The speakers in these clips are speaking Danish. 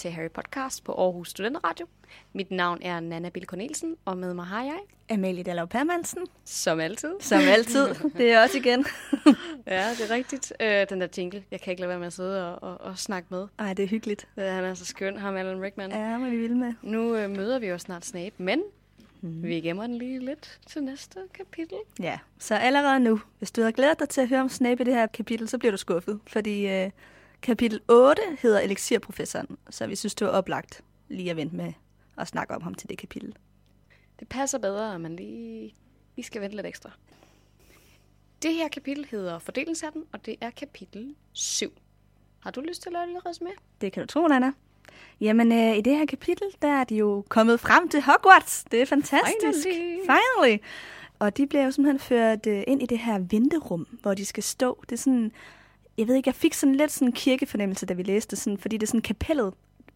Til Harry Podcast på Aarhus Studenteradio. Mit navn er Nana Bill Cornelsen, og med mig har jeg, Amalie Dallav Permansen. som altid. Som altid. Det er også igen. Ja, det er rigtigt. Øh, den der jingle, jeg kan ikke lade være med at sidde og, og, og snakke med. Ej, det er hyggeligt. Øh, han er så skøn, ham Alan Rickman. Ja, hvad vi vil med. Nu øh, møder vi jo snart Snape, men mm. vi gemmer den lige lidt til næste kapitel. Ja, så allerede nu, hvis du havde glædet dig til at høre om Snape i det her kapitel, så bliver du skuffet. Fordi øh, kapitel 8 hedder Elixirprofessoren, så vi synes, det var oplagt lige at vente med at snakke om ham til det kapitel. Det passer bedre, at man lige, lige skal vente lidt ekstra. Det her kapitel hedder Fordelingshatten, og det er kapitel 7. Har du lyst til at lave lille resume? Det kan du tro, Nana. Jamen, øh, i det her kapitel, der er de jo kommet frem til Hogwarts. Det er fantastisk. Finally. Finally. Og de bliver jo simpelthen ført øh, ind i det her venterum, hvor de skal stå. Det er sådan, jeg ved ikke, jeg fik sådan lidt sådan en kirkefornemmelse, da vi læste sådan, fordi det er sådan kapellet,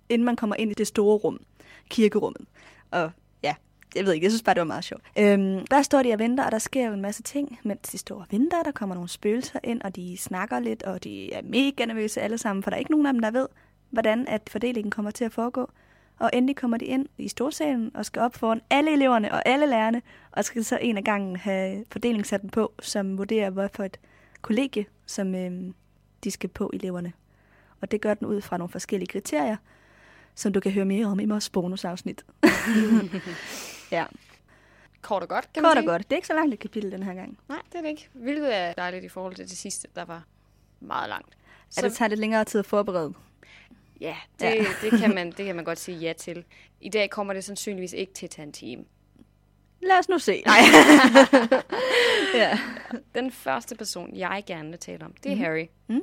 inden man kommer ind i det store rum, kirkerummet. Og ja, jeg ved ikke, jeg synes bare, det var meget sjovt. Øhm, der står de og venter, og der sker jo en masse ting, mens de står og venter. Der kommer nogle spøgelser ind, og de snakker lidt, og de er mega nervøse alle sammen, for der er ikke nogen af dem, der ved, hvordan at fordelingen kommer til at foregå. Og endelig kommer de ind i storsalen og skal op foran alle eleverne og alle lærerne, og skal så en af gangen have fordelingssatten på, som vurderer, hvorfor et kollegie, som øhm, de skal på eleverne. Og det gør den ud fra nogle forskellige kriterier, som du kan høre mere om i vores bonusafsnit. ja, Kort og godt, kan man kort og sige. godt. Det er ikke så langt et kapitel den her gang. Nej, det er det ikke. Hvilket er dejligt i forhold til det sidste, der var meget langt. Så det tager lidt længere tid at forberede. Ja, det, Ja. det, kan man, det kan man godt sige ja til. I dag kommer det sandsynligvis ikke til at tage en time. Lad os nu se. Nej. ja. Den første person, jeg gerne vil tale om, det er Mhm. Harry. Mm.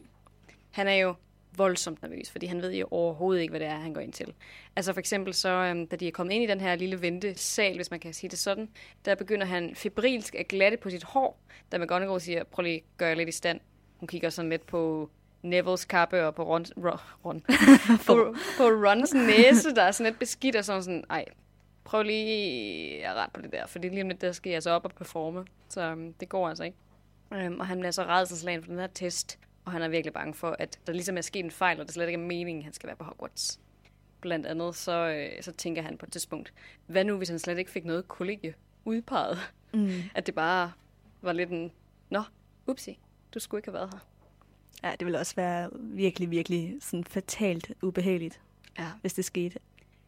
Han er jo voldsomt nervøs, fordi han ved jo overhovedet ikke, hvad det er, han går ind til. Altså for eksempel så, øhm, da de er kommet ind i den her lille ventesal, hvis man kan sige det sådan, der begynder han febrilsk at glatte på sit hår, da McGonagall siger, prøv lige at gøre lidt i stand. Hun kigger sådan lidt på Nevils kappe og på Ron, Ron, Ron. på, på Rons næse, der er sådan lidt beskidt og sådan sådan, ej, prøv lige at rette på det der, for lige om lidt, der skal jeg så op og performe. Så øhm, det går altså ikke. Øhm, og han bliver så redselslagen for den her test, og han er virkelig bange for, at der ligesom er sket en fejl, og det slet ikke er meningen, at han skal være på Hogwarts. Blandt andet så, øh, så tænker han på et tidspunkt, hvad nu, hvis han slet ikke fik noget kollegie udpeget? Mm. At det bare var lidt en, nå, upsi, du skulle ikke have været her. ja, det ville også være virkelig, virkelig sådan fatalt ubehageligt, Ja, hvis det skete.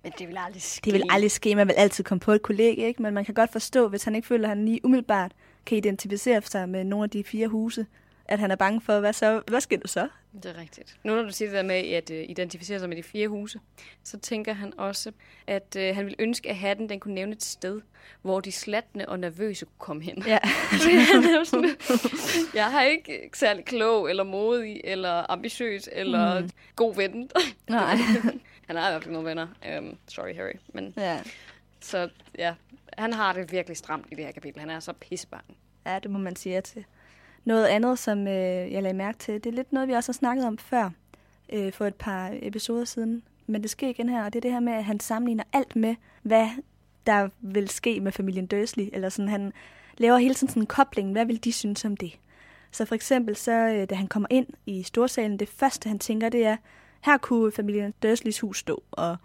Men det vil aldrig ske. Det vil aldrig ske, man vil altid komme på et kollega, ikke? men man kan godt forstå, hvis han ikke føler, at han lige umiddelbart kan identificere sig med nogle af de fire huse, at han er bange for, hvad så? Hvad sker der så? Det er rigtigt. Nu når du siger det der med at uh, identificere sig med de fire huse, så tænker han også, at uh, han vil ønske, at hatten den kunne nævne et sted, hvor de slatne og nervøse kunne komme hen. Ja. Er jeg har ikke særlig klog, eller modig, eller ambitiøs, eller mm. god ven. Nej. han har i hvert fald nogle venner. Um, sorry, Harry. Men, ja. så ja, han har det virkelig stramt i det her kapitel. Han er så pissebange. ja, det må man sige til. Noget andet, som øh, jeg lagde mærke til, det er lidt noget, vi også har snakket om før, øh, for et par episoder siden. Men det sker igen her, og det er det her med, at han sammenligner alt med, hvad der vil ske med familien Dursley. Eller sådan, han laver hele tiden sådan en kobling. Hvad vil de synes om det? Så for eksempel, så, øh, da han kommer ind i storsalen, det første, han tænker, det er, her kunne familien Dursleys hus stå, og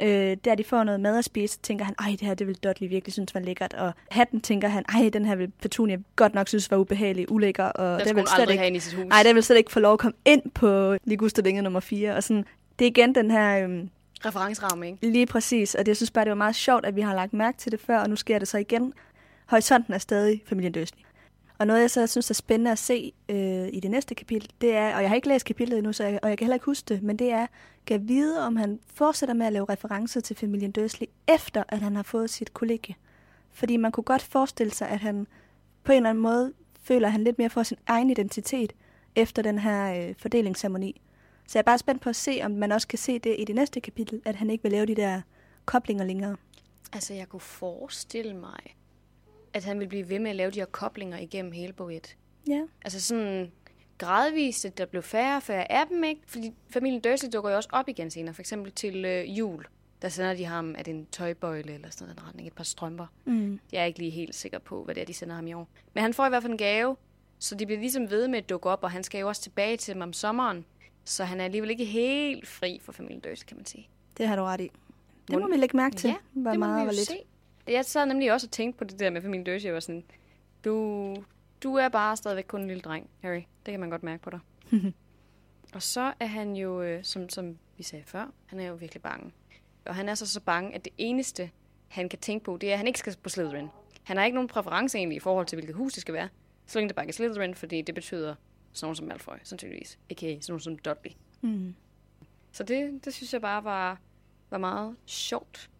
Øh, der de får noget mad at spise, tænker han, ej, det her det vil Dudley virkelig synes var lækkert. Og hatten tænker han, ej, den her vil Petunia godt nok synes var ubehagelig, ulækker. Og det skulle vil slet aldrig ikke, have i sit hus. ej, den vil slet ikke få lov at komme ind på Ligusta Vinge nummer 4. Og sådan, det er igen den her, øhm, Referenceramme, ikke? lige præcis. Og det, jeg synes bare, det var meget sjovt, at vi har lagt mærke til det før, og nu sker det så igen. Horisonten er stadig familien Dursley. Og noget, jeg så synes er spændende at se øh, i det næste kapitel, det er, og jeg har ikke læst kapitlet endnu, så jeg, og jeg kan heller ikke huske det, men det er, kan vide, om han fortsætter med at lave referencer til familien Dursley, efter at han har fået sit kollegie. Fordi man kunne godt forestille sig, at han på en eller anden måde føler, at han lidt mere får sin egen identitet efter den her øh, fordelingsceremoni. Så jeg er bare spændt på at se, om man også kan se det i det næste kapitel, at han ikke vil lave de der koblinger længere. Altså, jeg kunne forestille mig, at han vil blive ved med at lave de her koblinger igennem hele bog 1. Ja. Altså sådan gradvist, at der blev færre og færre af dem, ikke? Fordi familien Dursley dukker jo også op igen senere. For eksempel til øh, jul. Der sender de ham, at en tøjbøjle eller sådan noget, retning, et par strømper. Mm. Jeg er ikke lige helt sikker på, hvad det er, de sender ham i år. Men han får i hvert fald en gave, så de bliver ligesom ved med at dukke op, og han skal jo også tilbage til dem om sommeren Så han er alligevel ikke helt fri for familien Dursley, kan man sige. Det har du ret i. Det må vi lægge mærke til, Ja, hvor det må meget jo lidt. se. Jeg sad nemlig også og tænkte på det der med familien Dursley. Jeg var sådan, du, du er bare stadigvæk kun en lille dreng, Harry. Det kan man godt mærke på dig. og så er han jo, øh, som, som vi sagde før, han er jo virkelig bange. Og han er så så bange, at det eneste, han kan tænke på, det er, at han ikke skal på Slytherin. Han har ikke nogen præference egentlig i forhold til, hvilket hus det skal være. Så længe det bare er Slytherin, fordi det betyder sådan nogen som Malfoy, sandsynligvis. A.k.a. sådan nogen som Dudley. Mm. Så det, det synes jeg bare var, var meget sjovt.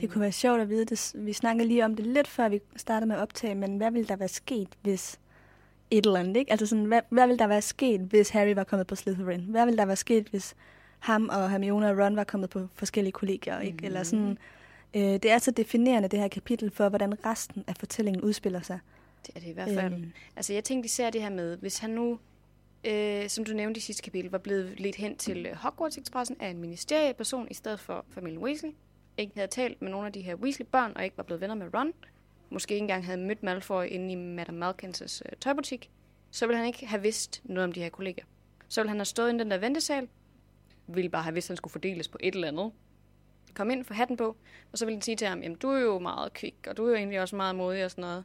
Det kunne være sjovt at vide. Det, vi snakkede lige om det lidt før vi startede med at optage, men hvad ville der være sket, hvis et eller andet, ikke? Altså sådan, hvad, hvad ville der være sket, hvis Harry var kommet på Slytherin? Hvad ville der være sket, hvis ham og Hermione og Ron var kommet på forskellige kollegier, ikke? Mm. Eller sådan, øh, det er så definerende, det her kapitel, for hvordan resten af fortællingen udspiller sig. Det er det i hvert fald. Øhm. Altså, jeg tænkte især det her med, hvis han nu, øh, som du nævnte i sidste kapitel, var blevet ledt hen til øh, Hogwarts-expressen af en ministerieperson i stedet for familien Weasley, ikke havde talt med nogle af de her Weasley-børn, og ikke var blevet venner med Ron, måske ikke engang havde mødt Malfoy inde i Madame Malkins øh, tøjbutik, så ville han ikke have vidst noget om de her kolleger. Så ville han have stået i den der ventesal, ville bare have vidst, at han skulle fordeles på et eller andet. Kom ind, få hatten på, og så ville han sige til ham, jamen du er jo meget kvik, og du er jo egentlig også meget modig og sådan noget.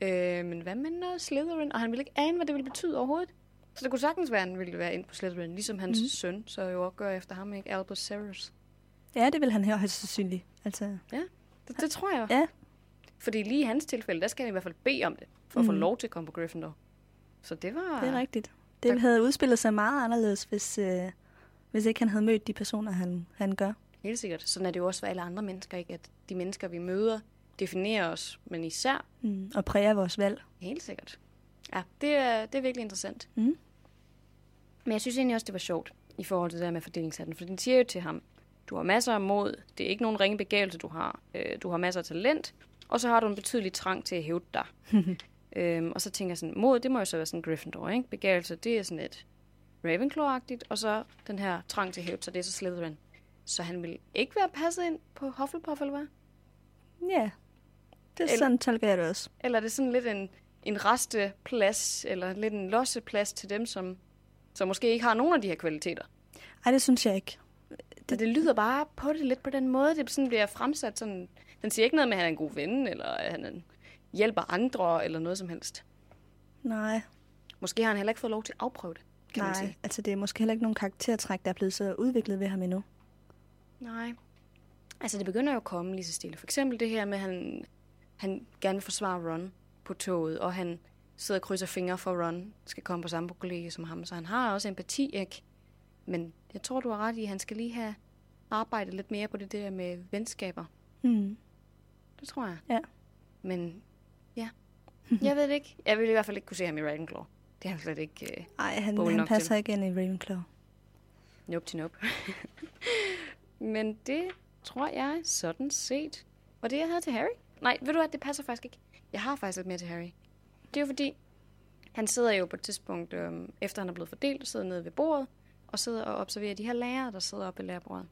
Øh, men hvad med noget Slytherin? Og han ville ikke ane, hvad det ville betyde overhovedet. Så det kunne sagtens være, at han ville være ind på Slytherin, ligesom hans mm. søn, så jo også gør efter ham, ikke? Albus Severus. Ja, det vil han her højst sandsynligt. Altså, Det, det tror jeg. Ja. Fordi lige i hans tilfælde, der skal han i hvert fald bede om det, for at få Mhm. lov til at komme på Gryffindor. Så det var... det er rigtigt. Det Tak. havde udspillet sig meget anderledes, hvis, øh, hvis ikke han havde mødt de personer, han, han gør. Helt sikkert. Sådan er det jo også for alle andre mennesker, ikke? At de mennesker, vi møder, definerer os, men især Mm. Og præger vores valg. Helt sikkert. Ja, det er, det er virkelig interessant. Mm. Men jeg synes egentlig også, det var sjovt i forhold til det der med fordelingshatten. For den siger jo til ham, du har masser af mod, det er ikke nogen ringe begævelse, du har. Øh, du har masser af talent, og så har du en betydelig trang til at hæve dig. øhm, og så tænker jeg sådan, mod, det må jo så være sådan Gryffindor, ikke? Begævelse, det er sådan et Ravenclaw-agtigt, og så den her trang til at hæve sig, det er så Slytherin. Så han vil ikke være passet ind på Hufflepuff, eller hvad? Ja, det er Eller- sådan tolker jeg det også. Eller er det sådan lidt en, en resteplads, eller lidt en losseplads til dem, som, som måske ikke har nogen af de her kvaliteter? Ej, det synes jeg ikke. Det, det lyder bare på det lidt på den måde. Det sådan bliver fremsat sådan... Den siger ikke noget med, at han er en god ven, eller at han er hjælper andre, eller noget som helst. Nej, Måske har han heller ikke fået lov til at afprøve det, kan man nej. sige. Altså, det er måske heller ikke nogen karaktertræk, der er blevet så udviklet ved ham endnu. Nej. Altså, det begynder jo at komme lige så stille. For eksempel det her med, at han, han gerne vil forsvare Ron på toget, og han sidder og krydser fingre for, at Ron skal komme på samme kollega som ham. Så han har også empati, ikke? Men jeg tror, du har ret i, at han skal lige have arbejdet lidt mere på det der med venskaber. Mm. Det tror jeg. Ja. Men ja, jeg ved det ikke. Jeg vil i hvert fald ikke kunne se ham i Ravenclaw. Det er han slet ikke uh, Ej, han, han passer ikke ind i Ravenclaw. nope til nope. Men det tror jeg sådan set var det, jeg havde til Harry. Nej, ved du hvad, det passer faktisk ikke. Jeg har faktisk lidt mere til Harry. Det er jo fordi, han sidder jo på et tidspunkt, øhm, efter han er blevet fordelt, og sidder nede ved bordet, og sidder og observerer de her lærere, der sidder oppe ved lærerbordet.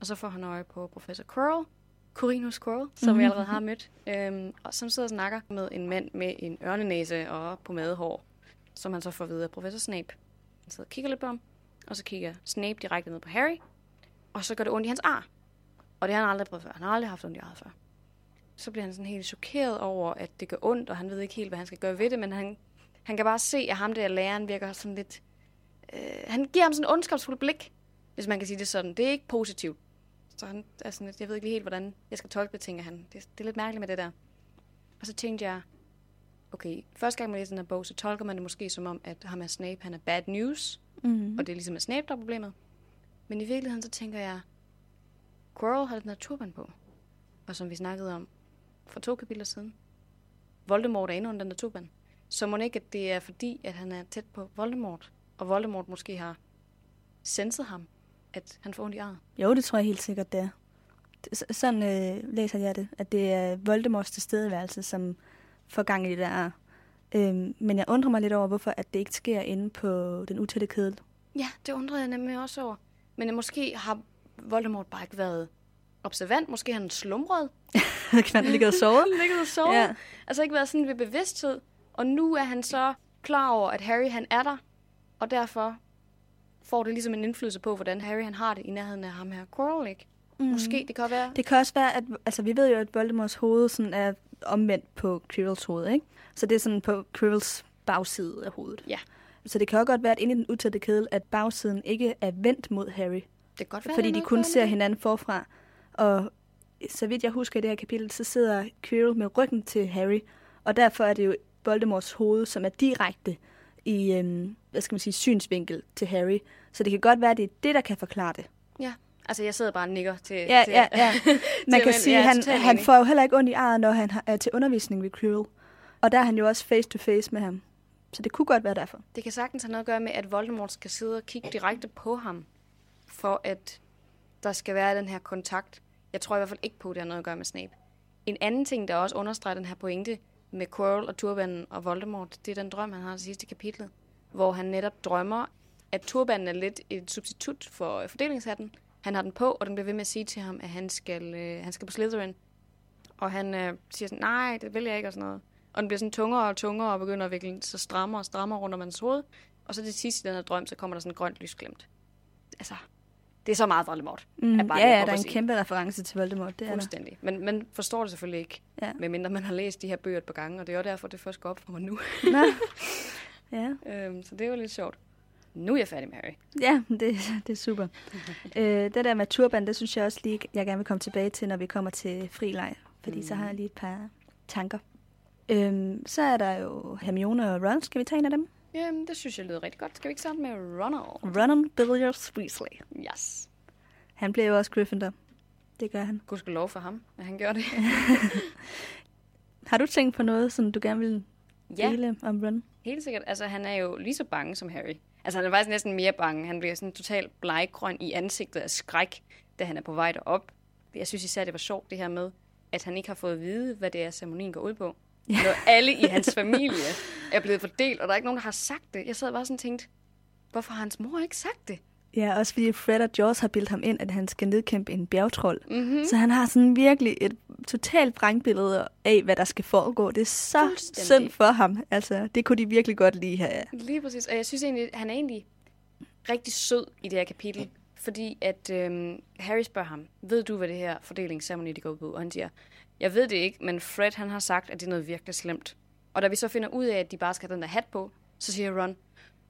Og så får han øje på professor Quirrell, Corinus Quirrell, som vi allerede har mødt, øhm, og som sidder og snakker med en mand med en ørnenæse og pommadehår, som han så får at vide af professor Snape. Han sidder og kigger lidt på ham, og så kigger Snape direkte ned på Harry, og så gør det ondt i hans ar. Og det har han aldrig prøvet før. Han har aldrig haft ondt i arret før. Så bliver han sådan helt chokeret over, at det gør ondt, og han ved ikke helt, hvad han skal gøre ved det, men han, han kan bare se, at ham der læreren virker sådan lidt... Øh, han giver ham sådan en ondskabsfuld blik, hvis man kan sige det sådan. Det er ikke positivt. Så han er sådan jeg ved ikke lige helt, hvordan jeg skal tolke det, tænker han. Det, det er lidt mærkeligt med det der. Og så tænkte jeg, okay, første gang man læser den her bog, så tolker man det måske som om, at ham er Snape, han er bad news, Mm. og det er ligesom er Snape, der er problemet. Men i virkeligheden, så tænker jeg, Quirrell har den her turban på. Og som vi snakkede om for to kapitler siden, Voldemort er inde under den der turban. Så må ikke, at det er fordi, at han er tæt på Voldemort, og Voldemort måske har senset ham, at han får ondt i arret. Jo, det tror jeg helt sikkert, det er. Sådan øh, læser jeg det, at det er Voldemorts tilstedeværelse, som får gang i det der. Øhm, men jeg undrer mig lidt over, hvorfor at det ikke sker inde på den utætte kedel. Ja, det undrede jeg nemlig også over. Men måske har Voldemort bare ikke været observant. Måske har han slumret. kan han ligge og sove? ligget og sovet. Ja. Altså ikke været sådan ved bevidsthed. Og nu er han så klar over, at Harry han er der. Og derfor får det ligesom en indflydelse på, hvordan Harry han har det i nærheden af ham her. Quirrell, ikke? Mm. Måske, det kan være. Det kan også være, at altså, vi ved jo, at Voldemorts hoved sådan er omvendt på Quirrells hoved, ikke? Så det er sådan på Quirrells bagside af hovedet. Ja. Så det kan også godt være, at inde i den utætte kedel, at bagsiden ikke er vendt mod Harry. Det kan godt være, fordi de kun ser det. hinanden forfra. Og så vidt jeg husker i det her kapitel, så sidder Quirrell med ryggen til Harry. Og derfor er det jo Voldemorts hoved, som er direkte i, øhm, hvad skal man sige, synsvinkel til Harry. Så det kan godt være, at det er det, der kan forklare det. Ja, altså jeg sidder bare og nikker til... Ja, til, ja, ja. Man kan sige, at er han, han enig. får jo heller ikke ondt i arret, når han er til undervisning ved Quirrell. Og der er han jo også face to face med ham. Så det kunne godt være derfor. Det kan sagtens have noget at gøre med, at Voldemort skal sidde og kigge direkte på ham, for at der skal være den her kontakt. Jeg tror i hvert fald ikke på, at det har noget at gøre med Snape. En anden ting, der også understreger den her pointe med Quirrell og Turbanen og Voldemort, det er den drøm, han har i sidste kapitlet, hvor han netop drømmer, at Turbanen er lidt et substitut for øh, fordelingshatten. Han har den på, og den bliver ved med at sige til ham, at han skal, øh, han skal på Slytherin. Og han øh, siger sådan, nej, det vil jeg ikke, og sådan noget. Og den bliver sådan tungere og tungere, og begynder at vikle så strammere og strammere rundt om hans hoved. Og så til sidst i den her drøm, så kommer der sådan en grønt lysglimt. Altså, det er så meget Voldemort. Mm, er bare ja, det, ja, der er at en sige. kæmpe reference til Voldemort. Det er. Fuldstændig. Men man forstår det selvfølgelig ikke, Ja. medmindre man har læst de her bøger et par gange, og det er jo derfor, det først går op for mig nu. Ja, øhm, så det er jo lidt sjovt. Nu er jeg færdig med Harry. ja det, det er super. øh, det der med turban, det synes jeg også lige, jeg gerne vil komme tilbage til, når vi kommer til frileg. Fordi mm. så har jeg lige et par tanker. Øhm, så er der jo Hermione og Ron. Skal vi tage en af dem? Jamen, det synes jeg lyder rigtig godt. Skal vi ikke starte med Ronald? Ron Billiards Weasley. Yes. Han bliver jo også Gryffindor. Det gør han. Gud skal lov for ham, at han gør det. Har du tænkt på noget, som du gerne vil ja, dele om Ron? helt sikkert. Altså, han er jo lige så bange som Harry. Altså, han er faktisk næsten mere bange. Han bliver sådan totalt bleggrøn i ansigtet af skræk, da han er på vej derop. Jeg synes især, det var sjovt det her med, at han ikke har fået at vide, hvad det er, ceremonien går ud på. Når alle i hans familie er blevet fordelt, og der er ikke nogen, der har sagt det. Jeg sad bare sådan og tænkte, hvorfor har hans mor ikke sagt det? Ja, også fordi Fred og George har bildt ham ind, at han skal nedkæmpe en bjergtrold. Mm-hmm. Så han har sådan virkelig et totalt vrængbillede af, hvad der skal foregå. Det er så synd for ham. Altså, det kunne de virkelig godt lige have. Lige præcis. Og jeg synes egentlig, han er egentlig rigtig sød i det her kapitel. Fordi at øhm, Harry spørger ham, ved du, hvad det her fordelingsceremoni det går ud på? Og han siger, jeg ved det ikke, men Fred han har sagt, at det er noget virkelig slemt. Og da vi så finder ud af, at de bare skal have den der hat på, så siger Ron,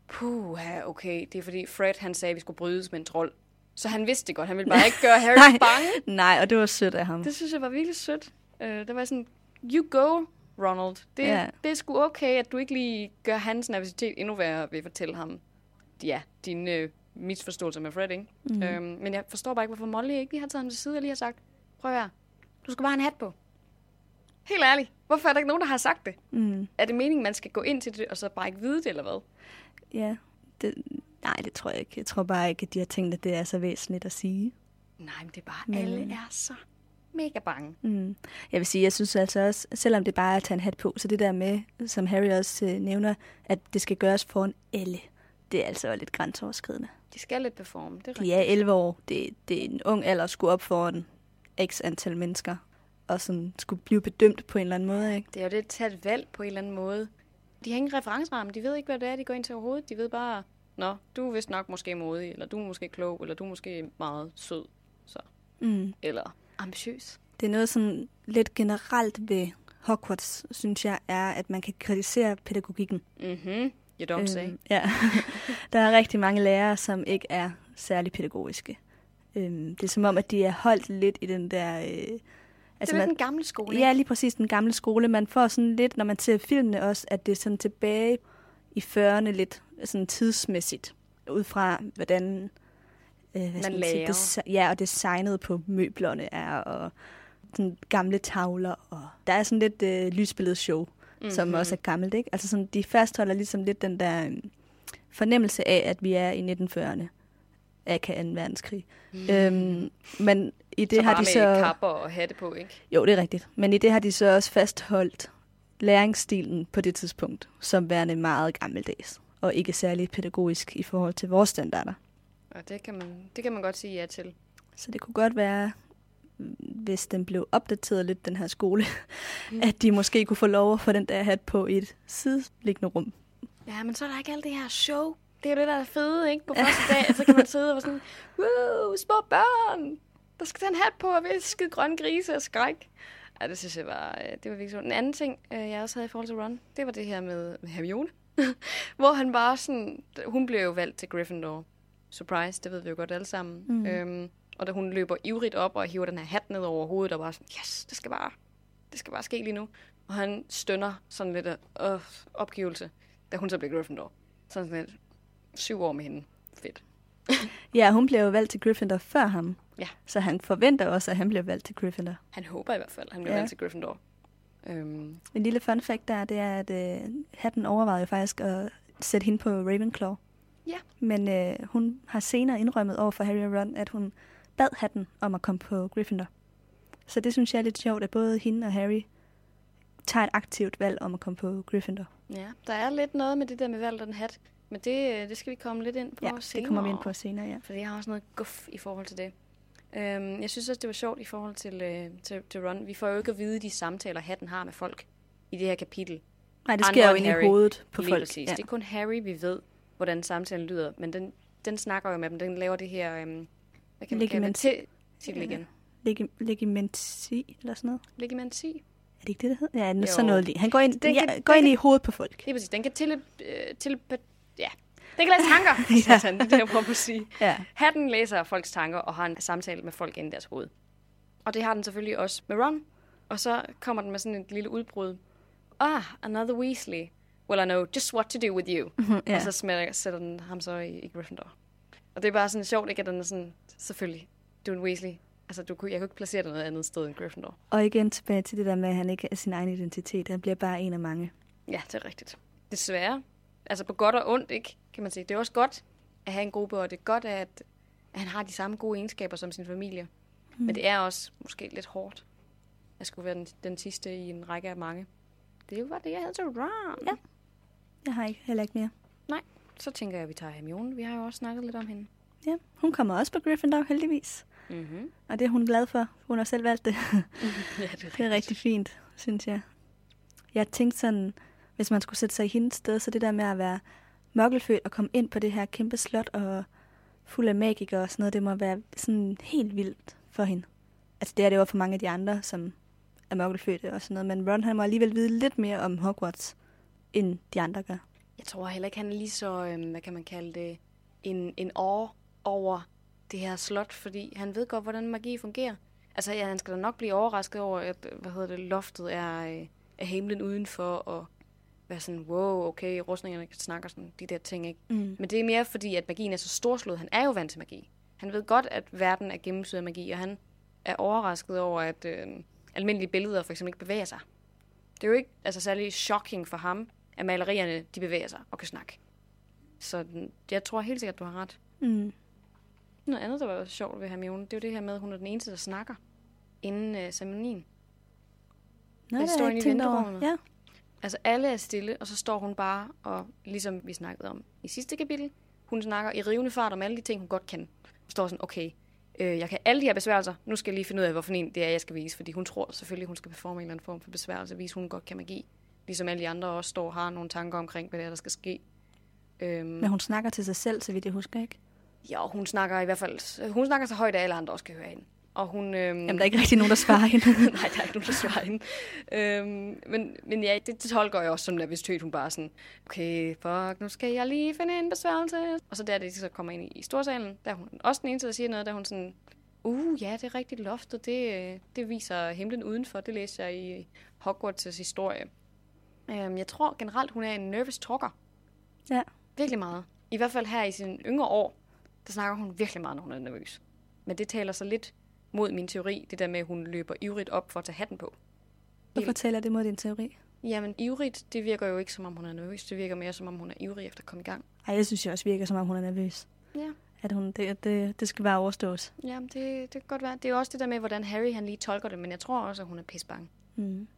puh, okay, det er fordi Fred han sagde, at vi skulle brydes med en trold. Så han vidste det godt, han ville bare ikke gøre Harry Nej. bange. Nej, og det var sødt af ham. Det synes jeg var virkelig sødt. Øh, der var sådan, you go, Ronald. Det, Ja. det er sgu okay, at du ikke lige gør hans nervøsitet endnu værre ved at fortælle ham, ja, dine øh, misforståelser med Fred, ikke? Mm. Øhm, men jeg forstår bare ikke, hvorfor Molly ikke lige har taget ham til side og lige har sagt, prøv her, du skal bare have en hat på. Helt ærligt. Hvorfor er der ikke nogen, der har sagt det? Mm, Er det meningen, man skal gå ind til det, og så bare ikke vide det, eller hvad? Ja, det, nej, det tror jeg ikke. Jeg tror bare ikke, at de har tænkt, at det er så væsentligt at sige. Nej, men det er bare, Men- alle er så mega bange. Mm. Jeg vil sige, jeg synes altså også, selvom det bare er at tage en hat på, så det der med, som Harry også øh, nævner, at det skal gøres foran alle, det er altså lidt grænseoverskridende. De skal lidt performe, det er De rigtigt. er 11 år. Det, det er en ung alder at skulle op foran x antal mennesker, og sådan skulle blive bedømt på en eller anden måde, ikke? Det er jo det at tage et valg på en eller anden måde. De har ingen referenceramme. De ved ikke, hvad det er, de går ind til overhovedet. De ved bare, Nå, du er vist nok måske modig, eller du er måske klog, eller du er måske meget sød. Så. Mm. Eller ambitiøs. Det er noget sådan lidt generelt ved Hogwarts, synes jeg, er, at man kan kritisere pædagogikken. Mhm. You don't say. Øhm, ja. der er rigtig mange lærere, som ikke er særlig pædagogiske. Øhm, det er som om, at de er holdt lidt i den der... Øh, Altså, altså det er man, den gamle skole, Ja, ikke? lige præcis den gamle skole. Man får sådan lidt, når man ser filmene også, at det er sådan tilbage i 40'erne lidt sådan tidsmæssigt. Ud fra, hvordan øh, hvad skal Man sige, lærer. desi- ja, og designet på møblerne er, og sådan gamle tavler. Og der er sådan lidt øh, lysbilledshow, mm-hmm. som også er gammelt. Ikke? Altså sådan, de fastholder ligesom lidt den der øh, fornemmelse af, at vi er i 1940'erne. Aka 2. verdenskrig. Mm. Øhm, men i det så har de med så... kapper og hatte på, ikke? Jo, det er rigtigt. Men i det har de så også fastholdt læringsstilen på det tidspunkt, som værende meget gammeldags, og ikke særlig pædagogisk i forhold til vores standarder. Og det kan man, det kan man godt sige ja til. Så det kunne godt være, mm, hvis den blev opdateret lidt, den her skole, at de måske kunne få lov at få den der hat på i et sideliggende rum. Ja, men så er der ikke alt det her show. Det er jo det, der er fede, ikke? På første dag, så kan man sidde og være sådan, wow, små børn, der skal tage en hat på og vil skide grønne grise og skræk. Ja, det synes jeg var, øh, det var virkelig sjovt. En anden ting, øh, jeg også havde i forhold til Ron, det var det her med, med Hermione. hvor han bare sådan, hun blev jo valgt til Gryffindor. Surprise, det ved vi jo godt alle sammen. Mm. Øhm, og da hun løber ivrigt op og hiver den her hat ned over hovedet, og bare sådan, yes, det skal bare, det skal bare ske lige nu. Og han stønner sådan lidt af øh, opgivelse, da hun så bliver Gryffindor. Sådan lidt syv år med hende. Fedt. Ja, hun blev jo valgt til Gryffindor før ham. Ja. Så han forventer også, at han bliver valgt til Gryffindor. Han håber i hvert fald, at han bliver Ja. valgt til Gryffindor. Øhm, En lille fun fact der, det er, at øh, hatten overvejede jo faktisk at sætte hende på Ravenclaw. Ja. Men øh, hun har senere indrømmet over for Harry og Ron, at hun bad hatten om at komme på Gryffindor. Så det synes jeg er lidt sjovt, at både hende og Harry tager et aktivt valg om at komme på Gryffindor. ja, der er lidt noget med det der med valgt den hat. Men det, øh, det skal vi komme lidt ind på Ja, senere. det kommer vi ind på senere, ja. For jeg har også noget guf i forhold til det. Øhm, jeg synes også, det var sjovt i forhold til, øh, til, til Ron. Vi får jo ikke at vide de samtaler, hatten har med folk i det her kapitel. Nej, det sker jo end ind Harry. i hovedet på folk. Præcis. Ja. Det er kun Harry, vi ved, hvordan samtalen lyder. Men den, den snakker jo med dem. Den laver det her... Øhm, hvad kan man kalde det? Til, det igen. Legi- eller sådan noget. Legimanti. Er det ikke det, det hedder? Ja, Jo. sådan noget lige. Han går ind, Den ja, kan- går den ind kan- i hovedet på folk. Lige præcis. Den kan til... Øh, til ja. Den kan læse tanker, ja. Satan, det er det, jeg prøver på at sige. Ja. Hatten læser folks tanker og har en samtale med folk inde i deres hoved. Og det har den selvfølgelig også med Ron. Og så kommer den med sådan et lille udbrud. Ah, another Weasley. Well, I know just what to do with you. ja. Og så smatter, sætter den ham så i, i Gryffindor. Og det er bare sådan sjovt, ikke? At den er sådan, selvfølgelig, du er en Weasley. Altså, du, kunne- jeg kunne ikke placere dig noget andet sted end Gryffindor. Og igen tilbage til det der med, at han ikke er sin egen identitet. Han bliver bare en af mange. Ja, det er rigtigt. Desværre. Altså på godt og ondt, ikke? Kan man sige. Det er også godt at have en gruppe, og det er godt, at, at han har de samme gode egenskaber som sin familie. Mm. Men det er også måske lidt hårdt at skulle være den, den sidste i en række af mange. Det er jo bare det, jeg havde til Ron. Ja. Jeg har ikke, heller ikke mere. Så tænker jeg, at vi tager Hermione. Vi har jo også snakket lidt om hende. Ja, hun kommer også på Gryffindor, heldigvis. Mm-hmm. Og det er hun glad for. Hun har selv valgt det. ja, det er, Det er rigtig fint, synes jeg. Jeg tænkte sådan, hvis man skulle sætte sig i hendes sted, så det der med at være mørkelfødt og komme ind på det her kæmpe slot og fuld af magikere og sådan noget, det må være sådan helt vildt for hende. Altså det er det jo for mange af de andre, som er mørkelfødte og sådan noget, men Ron han må alligevel vide lidt mere om Hogwarts, end de andre gør. Jeg tror heller ikke, han er lige så, øhm, hvad kan man kalde det, en, en år over det her slot, fordi han ved godt, hvordan magi fungerer. Altså, ja, han skal da nok blive overrasket over, at, hvad hedder det, loftet er, øh, er himlen udenfor, og være sådan, wow, okay, rustningerne snakker sådan, de der ting, ikke? Mm. Men det er mere fordi, at magien er så storslået. Han er jo vant til magi. Han ved godt, at verden er gennemsyret af magi, og han er overrasket over, at øh, almindelige billeder for eksempel ikke bevæger sig. Det er jo ikke altså, særlig shocking for ham, at malerierne de bevæger sig og kan snakke. Så jeg tror helt sikkert, du har ret. Mm. Noget andet, der var sjovt ved Hermione, det er jo det her med, at hun er den eneste, der snakker inden øh, ceremonien. Den det inde ikke i tænkt over. Ja. Altså alle er stille, og så står hun bare, og ligesom vi snakkede om i sidste kapitel, hun snakker i rivende fart om alle de ting, hun godt kan. Hun står sådan, okay, øh, jeg kan alle de her besværgelser, nu skal jeg lige finde ud af, hvorfor en det er, jeg skal vise, fordi hun tror selvfølgelig, hun skal performe en eller anden form for besværgelse, vise, hun godt kan magi. Ligesom alle de andre også står og har nogle tanker omkring, hvad det er, der skal ske. Øhm, Men hun snakker til sig selv, så vidt jeg husker, ikke? ja, hun snakker i hvert fald, hun snakker så højt, at alle andre også kan høre hende. Og hun, øhm, Jamen, der er ikke rigtig nogen, der svarer hende. Nej, der er ikke nogen, der svarer hende. Øhm, men, men ja, det, det tolker jeg også som nervøsitet. Hun bare sådan, okay, fuck, nu skal jeg lige finde en besværgelse. Og så der, det så kommer ind i, i storsalen, der er hun også den eneste, der siger noget, der er hun sådan, uh, ja, det er rigtigt loftet, det, øh, det viser himlen udenfor. Det læser jeg i Hogwarts' historie. Øhm, jeg tror generelt, hun er en nervous talker. Ja. Virkelig meget. I hvert fald her i sine yngre år, der snakker hun virkelig meget, når hun er nervøs. Men det taler så lidt mod min teori, det der med, at hun løber ivrigt op for at tage hatten på. Hvorfor taler det mod din teori? Jamen, ivrigt, det virker jo ikke, som om hun er nervøs. Det virker mere, som om hun er ivrig efter at komme i gang. Ej, jeg synes jo også virker, som om hun er nervøs. Ja. At hun, det, det, det skal bare overstås. Jamen, det, det kan godt være. Det er jo også det der med, hvordan Harry han lige tolker det, men jeg tror også, at hun er pisbange. Mm.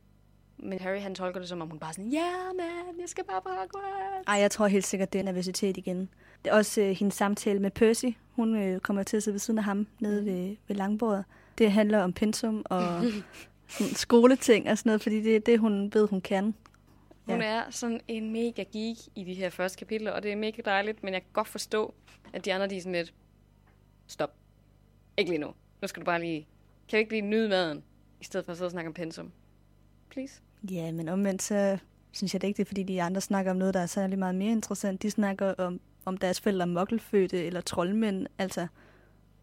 Men Harry han tolker det, som om hun bare sådan, ja, yeah, man, jeg skal bare på Hogwarts. Ej, jeg tror helt sikkert, det er nervøsitet igen. Det er også øh, hendes samtale med Percy. Hun øh, kommer til at sidde ved siden af ham nede ved, ved langbordet. Det handler om pensum og sådan, skoleting og sådan noget, fordi det er det, hun ved, hun kan. Hun Ja. er sådan en mega geek i de her første kapitler, og det er mega dejligt, men jeg kan godt forstå, at de andre de er sådan lidt, stop. Ikke lige nu. Nu skal du bare lige, kan vi ikke lige nyde maden, i stedet for at sidde og snakke om pensum? Please. Ja, men omvendt så synes jeg det ikke, det er, fordi de andre snakker om noget, der er særlig meget mere interessant. De snakker om, om deres forældre er mokkelfødte eller troldmænd. Altså,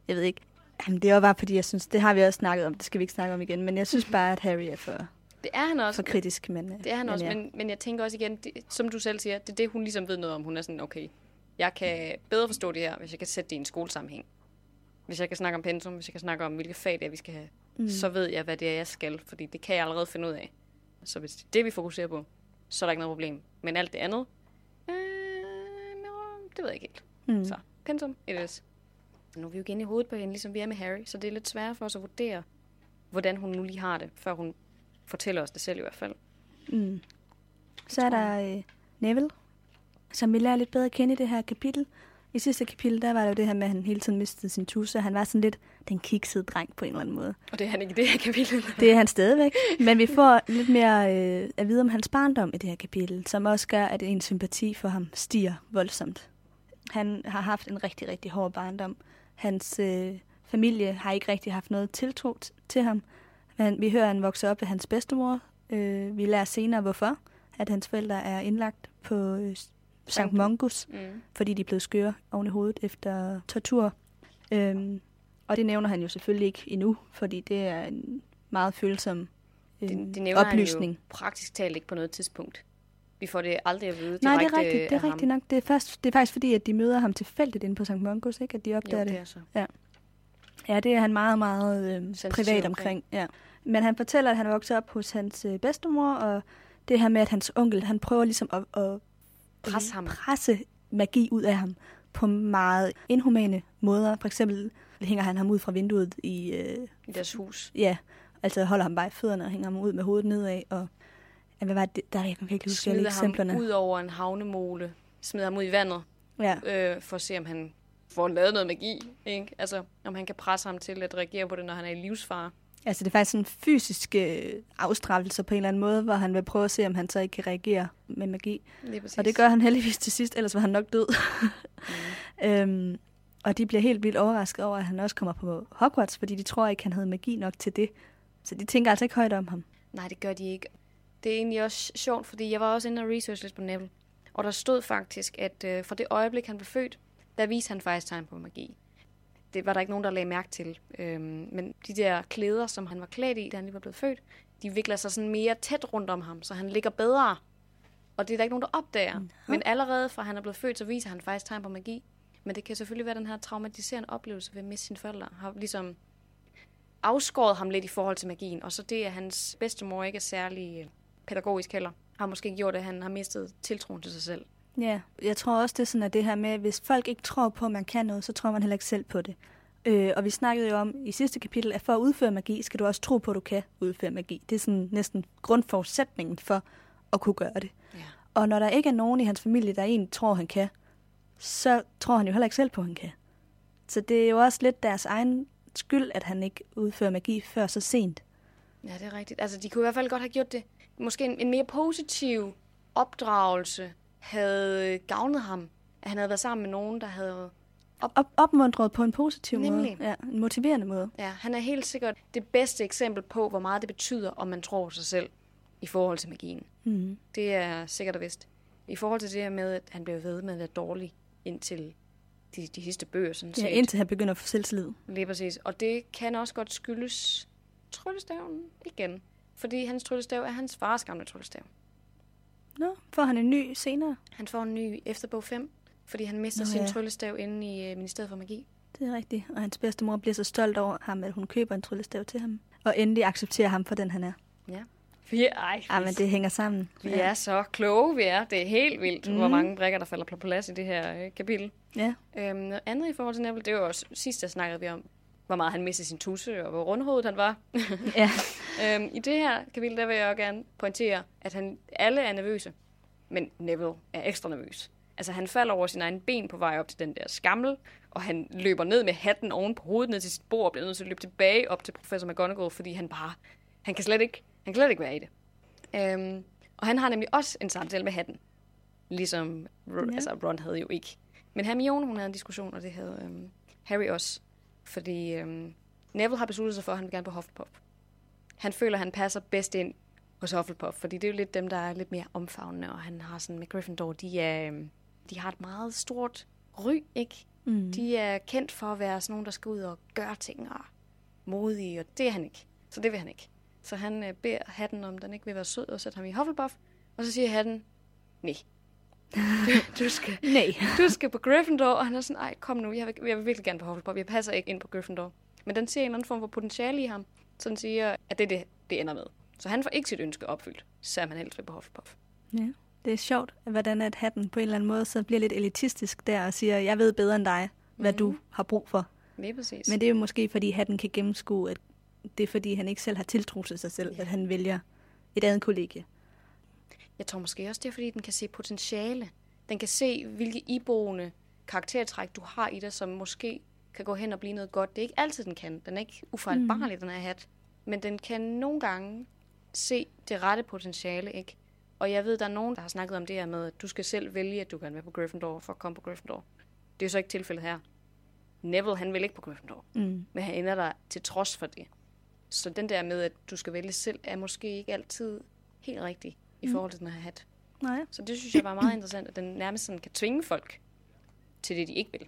jeg ved ikke. Jamen, det jo bare, fordi jeg synes, det har vi også snakket om, det skal vi ikke snakke om igen, men jeg synes bare, at Harry er for, Det er han også. for kritisk. Men, øh, Det er han men også, ja. men, men jeg tænker også igen, det, som du selv siger, det er det, hun ligesom ved noget om. Hun er sådan, okay, jeg kan bedre forstå det her, hvis jeg kan sætte det i en skolesammenhæng. Hvis jeg kan snakke om pensum, hvis jeg kan snakke om, hvilke fag det er, vi skal have, mm. så ved jeg, hvad det er, jeg skal, fordi det kan jeg allerede finde ud af. Så hvis det er det, vi fokuserer på, så er der ikke noget problem. Men alt det andet, det ved jeg ikke helt. Mm. Så, pensum, it is. Nu er vi jo igen i hovedet på hende, ligesom vi er med Harry, så det er lidt svært for os at vurdere, hvordan hun nu lige har det, før hun fortæller os det selv i hvert fald. Mm. Så er der øh, Neville, som vi lærer lidt bedre at kende i det her kapitel. I sidste kapitel, der var det jo det her med, at han hele tiden mistede sin tusse. Han var sådan lidt den kiksede dreng på en eller anden måde. Og det er han ikke i det her kapitel. Det er han stadigvæk. Men vi får lidt mere øh, at vide om hans barndom i det her kapitel, som også gør, at en sympati for ham stiger voldsomt. Han har haft en rigtig, rigtig hård barndom. Hans øh, familie har ikke rigtig haft noget tiltro til ham. Men vi hører, at han vokser op ved hans bedstemor. Øh, vi lærer senere, hvorfor. At hans forældre er indlagt på øh, Sankt- Mongus Mm. fordi de er blevet skøre oven i hovedet efter tortur. Øhm, og det nævner han jo selvfølgelig ikke endnu, fordi det er en meget følsom øh, Det, det nævner oplysning. han jo praktisk talt ikke på noget tidspunkt. Vi får det aldrig at vide Nej, det er rigtigt. Det er rigtigt nok. Det er, først, det er faktisk fordi, at de møder ham tilfældigt inde på St. Mungus, ikke? At de Jo, opdager det det. er så. Ja, det er han meget, meget øh, privat omkring. omkring. Ja. Men han fortæller, at han vokset op hos hans øh, bedstemor, og det her med, at hans onkel, han prøver ligesom at, at Pres ham. presse magi ud af ham på meget inhumane måder. For eksempel hænger han ham ud fra vinduet i, øh, I deres hus. ja, altså holder ham bare i fødderne og hænger ham ud med hovedet nedad. Og, ja, hvad var det? Der, jeg kan ikke huske alle eksemplerne. ham ud over en havnemole. Smider ham ud i vandet. Ja. Øh, for at se, om han får lavet noget magi. Ikke? Altså, om han kan presse ham til at reagere på det, når han er i livsfare. Altså det er faktisk sådan fysiske afstraffelser på en eller anden måde, hvor han vil prøve at se, om han så ikke kan reagere med magi. Og det gør han heldigvis til sidst, ellers var han nok død. Mm. øhm, og de bliver helt vildt overrasket over, at han også kommer på Hogwarts, fordi de tror ikke, han havde magi nok til det. Så de tænker altså ikke højt om ham. Nej, det gør de ikke. Det er egentlig også sjovt, fordi jeg var også inde og research lidt på Neville. Og der stod faktisk, at øh, fra det øjeblik, han blev født, der viste han faktisk tegn på magi. Det var der ikke nogen, der lagde mærke til. Øhm, men de der klæder, som han var klædt i, da han lige var blevet født, de vikler sig sådan mere tæt rundt om ham, så han ligger bedre. Og det er der ikke nogen, der opdager. Men allerede fra han er blevet født, så viser han faktisk tegn på magi. Men det kan selvfølgelig være den her traumatiserende oplevelse ved at miste sine forældre. Har ligesom afskåret ham lidt i forhold til magien. Og så det, at hans bedstemor ikke er særlig øh, pædagogisk heller, har måske gjort, at han har mistet tiltroen til sig selv. Ja, jeg tror også, det er sådan, at det her med, at hvis folk ikke tror på, at man kan noget, så tror man heller ikke selv på det. Øh, og vi snakkede jo om i sidste kapitel, at for at udføre magi, skal du også tro på, at du kan udføre magi. Det er sådan næsten grundforudsætningen for at kunne gøre det. Ja. Og når der ikke er nogen i hans familie, der egentlig tror, han kan, så tror han jo heller ikke selv på, han kan. Så det er jo også lidt deres egen skyld, at han ikke udfører magi før så sent. Ja, det er rigtigt. Altså, de kunne i hvert fald godt have gjort det. Måske en, en mere positiv opdragelse havde gavnet ham. At han havde været sammen med nogen, der havde... Op, opmuntret på en positiv Nemlig. måde. Ja, en motiverende måde. Ja, han er helt sikkert det bedste eksempel på, hvor meget det betyder, om man tror sig selv i forhold til magien. Mm. Det er sikkert og vist. I forhold til det her med, at han blev ved med at være dårlig indtil de, de sidste bøger, sådan set. Ja, indtil han begynder at få selvtillid. Lige præcis. Og det kan også godt skyldes tryllestaven igen. Fordi hans tryllestav er hans fars gamle tryllestav. Nå, får han en ny senere? Han får en ny efter bog 5, fordi han mister Nå, sin ja. tryllestav inde i øh, Ministeriet for Magi. Det er rigtigt. Og hans bedstemor bliver så stolt over ham, at hun køber en tryllestav til ham. Og endelig accepterer ham for den, han er. Ja. Vi er, ej, Ja, men det hænger sammen. vi er så kloge, vi er. Det er helt vildt, mm. hvor Mhm. mange brikker, der falder på plads i det her øh, kapitel. Ja. Øhm, noget andet i forhold til Neville, det var også sidst, der snakkede vi om, hvor meget han mistede sin tusse, og hvor rundhovedet han var. ja. øhm, I det her kapitel, der vil jeg også gerne pointere, at han, alle er nervøse, men Neville er ekstra nervøs. Altså, han falder over sin egen ben på vej op til den der skammel, og han løber ned med hatten oven på hovedet ned til sit bord, og bliver nødt til at løbe tilbage op til professor McGonagall, fordi han bare, han kan slet ikke, han kan slet ikke være i det. Øhm, Og han har nemlig også en samtale med hatten. Ligesom Ja. altså Ron havde jo ikke. Men Hermione, hun havde en diskussion, og det havde øhm, Harry også. Fordi øhm, Neville har besluttet sig for, at han vil gerne på Hufflepuff. Han føler, at han passer bedst ind hos Hufflepuff, fordi det er jo lidt dem, der er lidt mere omfavnende, og han har sådan med Gryffindor, de, er, øhm, de har et meget stort ry, ikke? Mm. De er kendt for at være sådan nogen, der skal ud og gøre ting og modige, og det er han ikke. Så det vil han ikke. Så han øh, beder hatten, om den ikke vil være sød, og sætte ham i Hufflepuff. Og så siger hatten, nej. Du, skal, Nej. du skal på Gryffindor. Og han er sådan, ej, kom nu, jeg vil, jeg vil virkelig gerne på Hufflepuff. Jeg passer ikke ind på Gryffindor. Men den ser en eller anden form for potentiale i ham. Så den siger, at det er det, det ender med. Så han får ikke sit ønske opfyldt, selvom han helst vil på Hufflepuff. Ja. Det er sjovt, hvordan at hatten på en eller anden måde så bliver lidt elitistisk der og siger, jeg ved bedre end dig, hvad Mhm. du har brug for. Lige præcis. Men det er jo måske, fordi hatten kan gennemskue, at det er fordi, han ikke selv har tiltro til sig selv, Ja. at han vælger et andet kollegie. Jeg tror måske også, det er, fordi den kan se potentiale. Den kan se, hvilke iboende karaktertræk, du har i dig, som måske kan gå hen og blive noget godt. Det er ikke altid, den kan. Den er ikke ufejlbarlig, mm. den her hat. Men den kan nogle gange se det rette potentiale, ikke? Og jeg ved, der er nogen, der har snakket om det her med, at du skal selv vælge, at du kan være på Gryffindor for at komme på Gryffindor. Det er så ikke tilfældet her. Neville, han vil ikke på Gryffindor. Mm. Men han ender der til trods for det. Så den der med, at du skal vælge selv, er måske ikke altid helt rigtig i Mm. forhold til den her hat. Nej. Så det synes jeg var meget interessant, at den nærmest sådan kan tvinge folk til det, de ikke vil.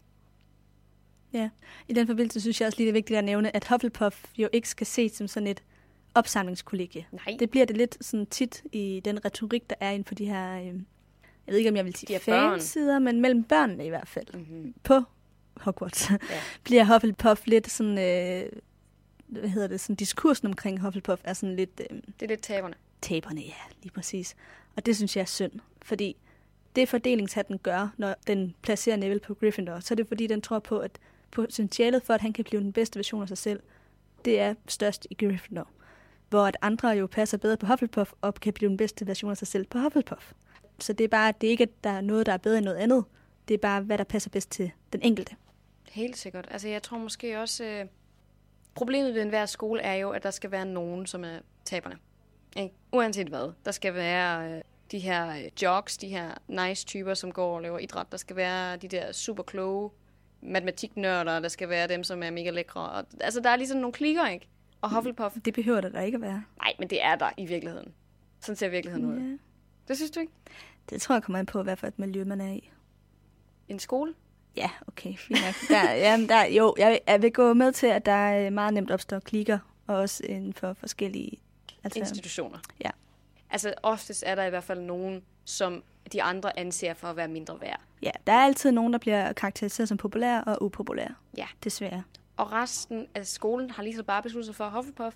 I den forbindelse synes jeg også lige, det er vigtigt at nævne, at Hufflepuff jo ikke skal ses som sådan et opsamlingskollegie. Nej, det, bliver det lidt sådan tit i den retorik, der er inden for de her, øh, jeg ved ikke om jeg vil sige fansider, men mellem børnene i hvert fald. mm-hmm. På Hogwarts Ja. bliver Hufflepuff lidt sådan, øh, hvad hedder det, sådan diskursen omkring Hufflepuff er sådan lidt øh, det er lidt taberne taberne, ja, lige præcis. Og det synes jeg er synd, fordi det fordelingshatten gør, når den placerer Neville på Gryffindor, så er det fordi, den tror på, at potentialet for, at han kan blive den bedste version af sig selv, det er størst i Gryffindor. Hvor at andre jo passer bedre på Hufflepuff, og kan blive den bedste version af sig selv på Hufflepuff. Så det er bare, det er ikke, at der er noget, der er bedre end noget andet. Det er bare, hvad der passer bedst til den enkelte. Helt sikkert. Altså jeg tror måske også, øh, problemet ved enhver skole er jo, at der skal være nogen, som er taberne. Ikke? Uanset hvad. Der skal være øh, de her øh, jocks, de her nice typer, som går og laver idræt. Der skal være de der super kloge matematiknørder. Der skal være dem, som er mega lækre. Og, altså der er ligesom nogle klikker, ikke? Og Hufflepuff, Det behøver der da ikke at være. nej, men det er der i virkeligheden. Sådan ser virkeligheden ud. Ja. Det synes du ikke? Det tror jeg kommer an på, hvad for et miljø man er i. En skole? Ja, okay, fint nok. Der, jamen, der, jo, jeg, jeg vil gå med til, at der er meget nemt opstår klikker, og også inden for forskellige... Altså, institutioner. Ja. Altså oftest er der i hvert fald nogen, som de andre anser for at være mindre værd. ja, der er altid nogen, der bliver karakteriseret som populære og upopulære. Ja. Desværre. Og resten af skolen har lige så bare besluttet sig for Hufflepuff.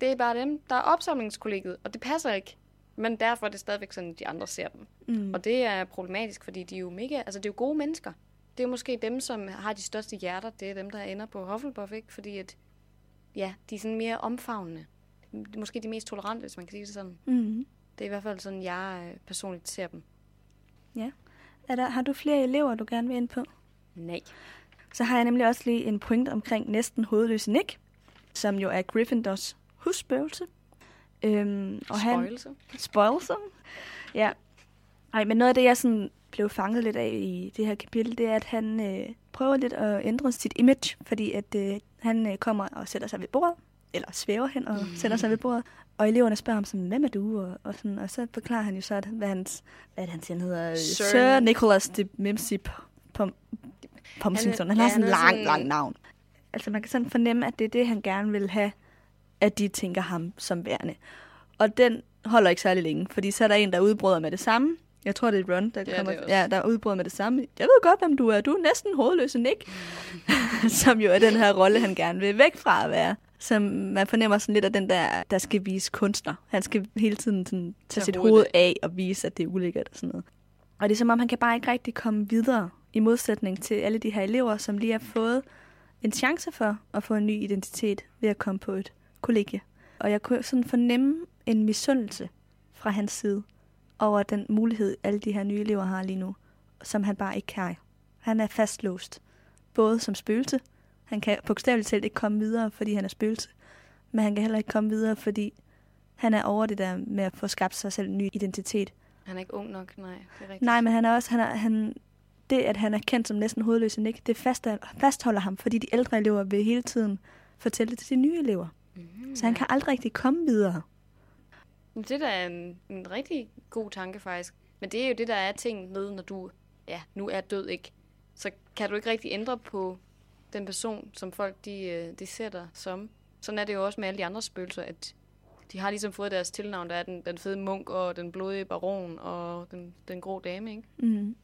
Det er bare dem, der er opsamlingskollegiet, og det passer ikke. Men derfor er det stadigvæk sådan, de andre ser dem. Mm. Og det er problematisk, fordi de er jo mega, altså det er jo gode mennesker. Det er jo måske dem, som har de største hjerter, det er dem, der ender på Hufflepuff, ikke? Fordi at, ja, de er sådan mere omfavnende. Måske de mest tolerante, hvis man kan sige det sådan. Mm. Det er i hvert fald sådan, jeg øh, personligt ser dem. Er der, har du flere elever, du gerne vil ind på? Nej. Så har jeg nemlig også lige en point omkring næsten hovedløse Nick, som jo er Gryffindors husspøgelse. Øhm, og han, Spoilelse. Spoilsome. Ja. Ej, men noget af det, jeg sådan blev fanget lidt af i det her kapitel, det er, at han øh, prøver lidt at ændre sit image, fordi at øh, han øh, kommer og sætter sig ved bordet, eller svæver hen og mm. sætter sig ved bordet, og eleverne spørger ham sådan, hvem er du? Og, og, sådan, og så forklarer han jo så, at, hvad, hans, hvad det, han han hedder? Sir- Sir Nicholas de Mimsy Pom Pomsington. Han, ja, har sådan han er langt, sådan- langt navn. Altså man kan sådan fornemme, at det er det, han gerne vil have, at de tænker ham som værende. Og den holder ikke særlig længe, fordi så er der en, der udbryder med det samme. Jeg tror, det er Ron, der, Ja, kommer, det er ja, der udbryder med det samme. Jeg ved godt, hvem du er. Du er næsten hovedløse Nick. som jo er den her rolle, han gerne vil væk fra at være. Som man fornemmer sådan lidt af den der, der skal vise kunstner. Han skal hele tiden sådan, tage sit hovedet hoved af og vise, at det er ulækkert og sådan noget. Og det er som om, han kan bare ikke rigtig komme videre i modsætning til alle de her elever, som lige har fået en chance for at få en ny identitet ved at komme på et kollegie. Og jeg kunne sådan fornemme en misundelse fra hans side over den mulighed, alle de her nye elever har lige nu, som han bare ikke kan. Han er fastlåst, både som spøgelse. Han kan bogstaveligt talt ikke komme videre, fordi han er spøgelse. Men han kan heller ikke komme videre, fordi Han er over det der med at få skabt sig selv en ny identitet. Han er ikke ung nok, nej, det er rigtigt. Nej, men han er også, han er, han, det, at han er kendt som næsten hovedløs Nick, det fast, fastholder ham, fordi de ældre elever vil hele tiden fortælle det til de nye elever. Mm, Så han kan aldrig rigtig komme videre. Det er da en, en rigtig god tanke, faktisk. Men det er jo det, der er ting med, når du ja, nu er død, ikke? Så kan du ikke rigtig ændre på den person, som folk de, øh, de ser dig som. Sådan er det jo også med alle de andre spøgelser, at de har ligesom fået deres tilnavn. Der er den, den fede munk og den blodige baron og den, den grå dame, ikke? Mm.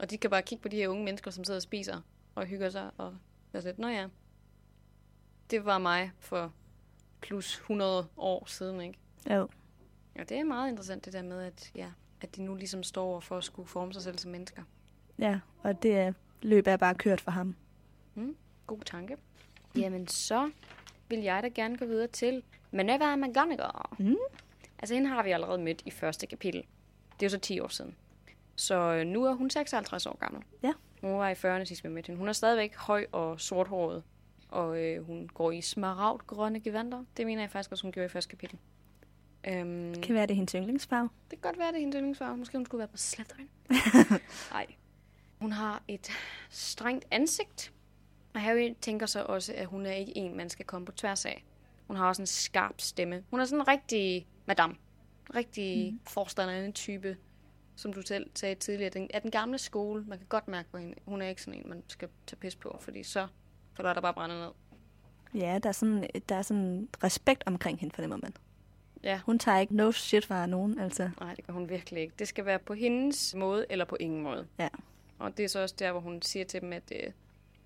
Og de kan bare kigge på de her unge mennesker, som sidder og spiser og hygger sig. Og jeg siger, nå ja, det var mig for plus 100 år siden, ikke? Jo. Ja, det er meget interessant det der med, at, ja, at de nu ligesom står for at skulle forme sig selv som mennesker. Ja, og det er, løb er bare kørt for ham. Mm, god tanke. Jamen så vil jeg da gerne gå videre til Minerva McGonagall. Mm. Altså hende har vi allerede mødt i første kapitel. Det er jo så 10 år siden. Så øh, nu er hun 56 år gammel. Ja. Hun var i 40'erne sidst vi mødte hende. Hun er stadigvæk høj og sorthåret. Og øh, hun går i smaragdgrønne gevanter. Det mener jeg faktisk også, hun gjorde i første kapitel. Øhm, Kan være, det er hendes yndlingsfarve. det kan godt være, det er hendes yndlingsfarve. Måske hun skulle være på Slytherin. Nej. Hun har et strengt ansigt. Og Harry tænker så også, at hun er ikke en, man skal komme på tværs af. Hun har også en skarp stemme. Hun er sådan en rigtig madame. Rigtig mm. forstanderende type, som du selv sagde tidligere. Den, er den gamle skole. Man kan godt mærke på hende. Hun er ikke sådan en, man skal tage pis på, fordi så falder der bare brænde ned. Ja, der er sådan, der er sådan respekt omkring hende, fornemmer man. Ja. Hun tager ikke no shit fra nogen, altså. Nej, det gør hun virkelig ikke. Det skal være på hendes måde, eller på ingen måde. Ja. Og det er så også der, hvor hun siger til dem, at øh,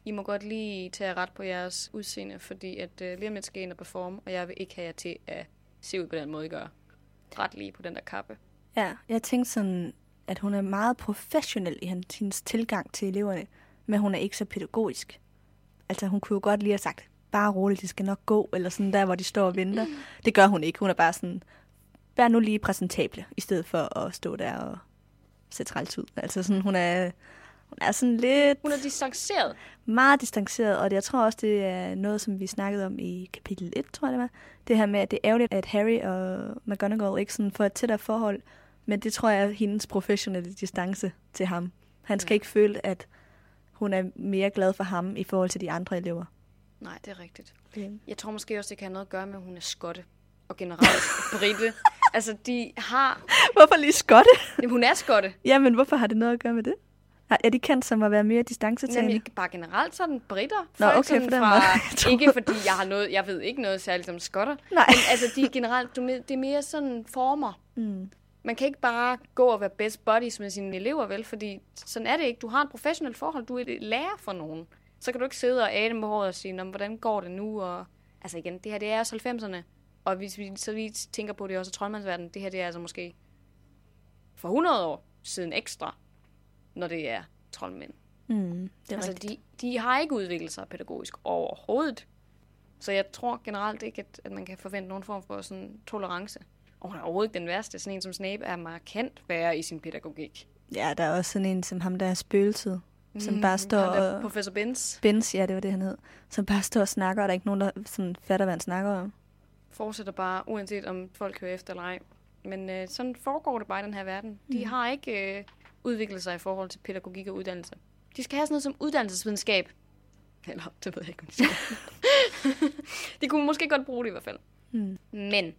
I må godt lige tage ret på jeres udseende, fordi at øh, lige om lidt skal ind og performe, og jeg vil ikke have jer til at se ud på den måde, I gør. Ret lige på den der kappe. Ja, jeg tænkte sådan, at hun er meget professionel i hendes, hendes tilgang til eleverne, men hun er ikke så pædagogisk. Altså, hun kunne jo godt lige have sagt, bare roligt, de skal nok gå, eller sådan der, hvor de står og venter. Det gør hun ikke. Hun er bare sådan, vær nu lige præsentable, i stedet for at stå der og se træls ud. Altså sådan, hun er, hun er sådan lidt Hun er distanceret. meget distanceret, og det, jeg tror også, det er noget, som vi snakkede om i kapitel 1, tror jeg det var. Det her med, at det er ærgerligt, at Harry og McGonagall ikke sådan får et tættere forhold, men det tror jeg er hendes professionelle distance til ham. Han skal Ja. ikke føle, at hun er mere glad for ham i forhold til de andre elever. Nej, det er rigtigt. Det. Jeg tror måske også, det kan have noget at gøre med, at hun er skotte. Og generelt britte. Altså, de har... Hvorfor lige skotte? Jamen, hun er skotte. Jamen, hvorfor har det noget at gøre med det? Er de kendt som at være mere distancetagende? Jamen, bare generelt sådan britter. Nå, Folk okay, sådan den fra, Ikke fordi jeg har noget, jeg ved ikke noget særligt om skotter. Nej. Men altså, de er generelt, du, det er mere sådan former. Mm. Man kan ikke bare gå og være best buddies med sine elever, vel? Fordi sådan er det ikke. Du har et professionelt forhold. Du er lærer for nogen. Så kan du ikke sidde og æde med håret og sige, "Nå, men hvordan går det nu? Og, altså igen, det her det er også 90'erne. Og hvis vi så lige tænker på det også troldmandsverdenen, det her det er altså måske for 100 år siden ekstra, når det er troldmænd. Mm, det er Altså, rigtigt. de, de har ikke udviklet sig pædagogisk overhovedet. Så jeg tror generelt ikke, at, at man kan forvente nogen form for sådan tolerance. Og hun er overhovedet ikke den værste. Sådan en som Snape er markant værre i sin pædagogik. Ja, der er også sådan en som ham, der er spøgelset, som bare står Mm, der og... Professor Benz Benz, ja, det var det, han hed. Som bare står og snakker, og der er ikke nogen, der sådan fatter, hvad han snakker om. fortsætter bare, uanset om folk hører efter eller ej. Men øh, sådan foregår det bare i den her verden. De Mm. har ikke øh, udviklet sig i forhold til pædagogik og uddannelse. De skal have sådan noget som uddannelsesvidenskab. Eller, det ved jeg ikke, om de skal. de kunne måske godt bruge det i hvert fald. Mm. Men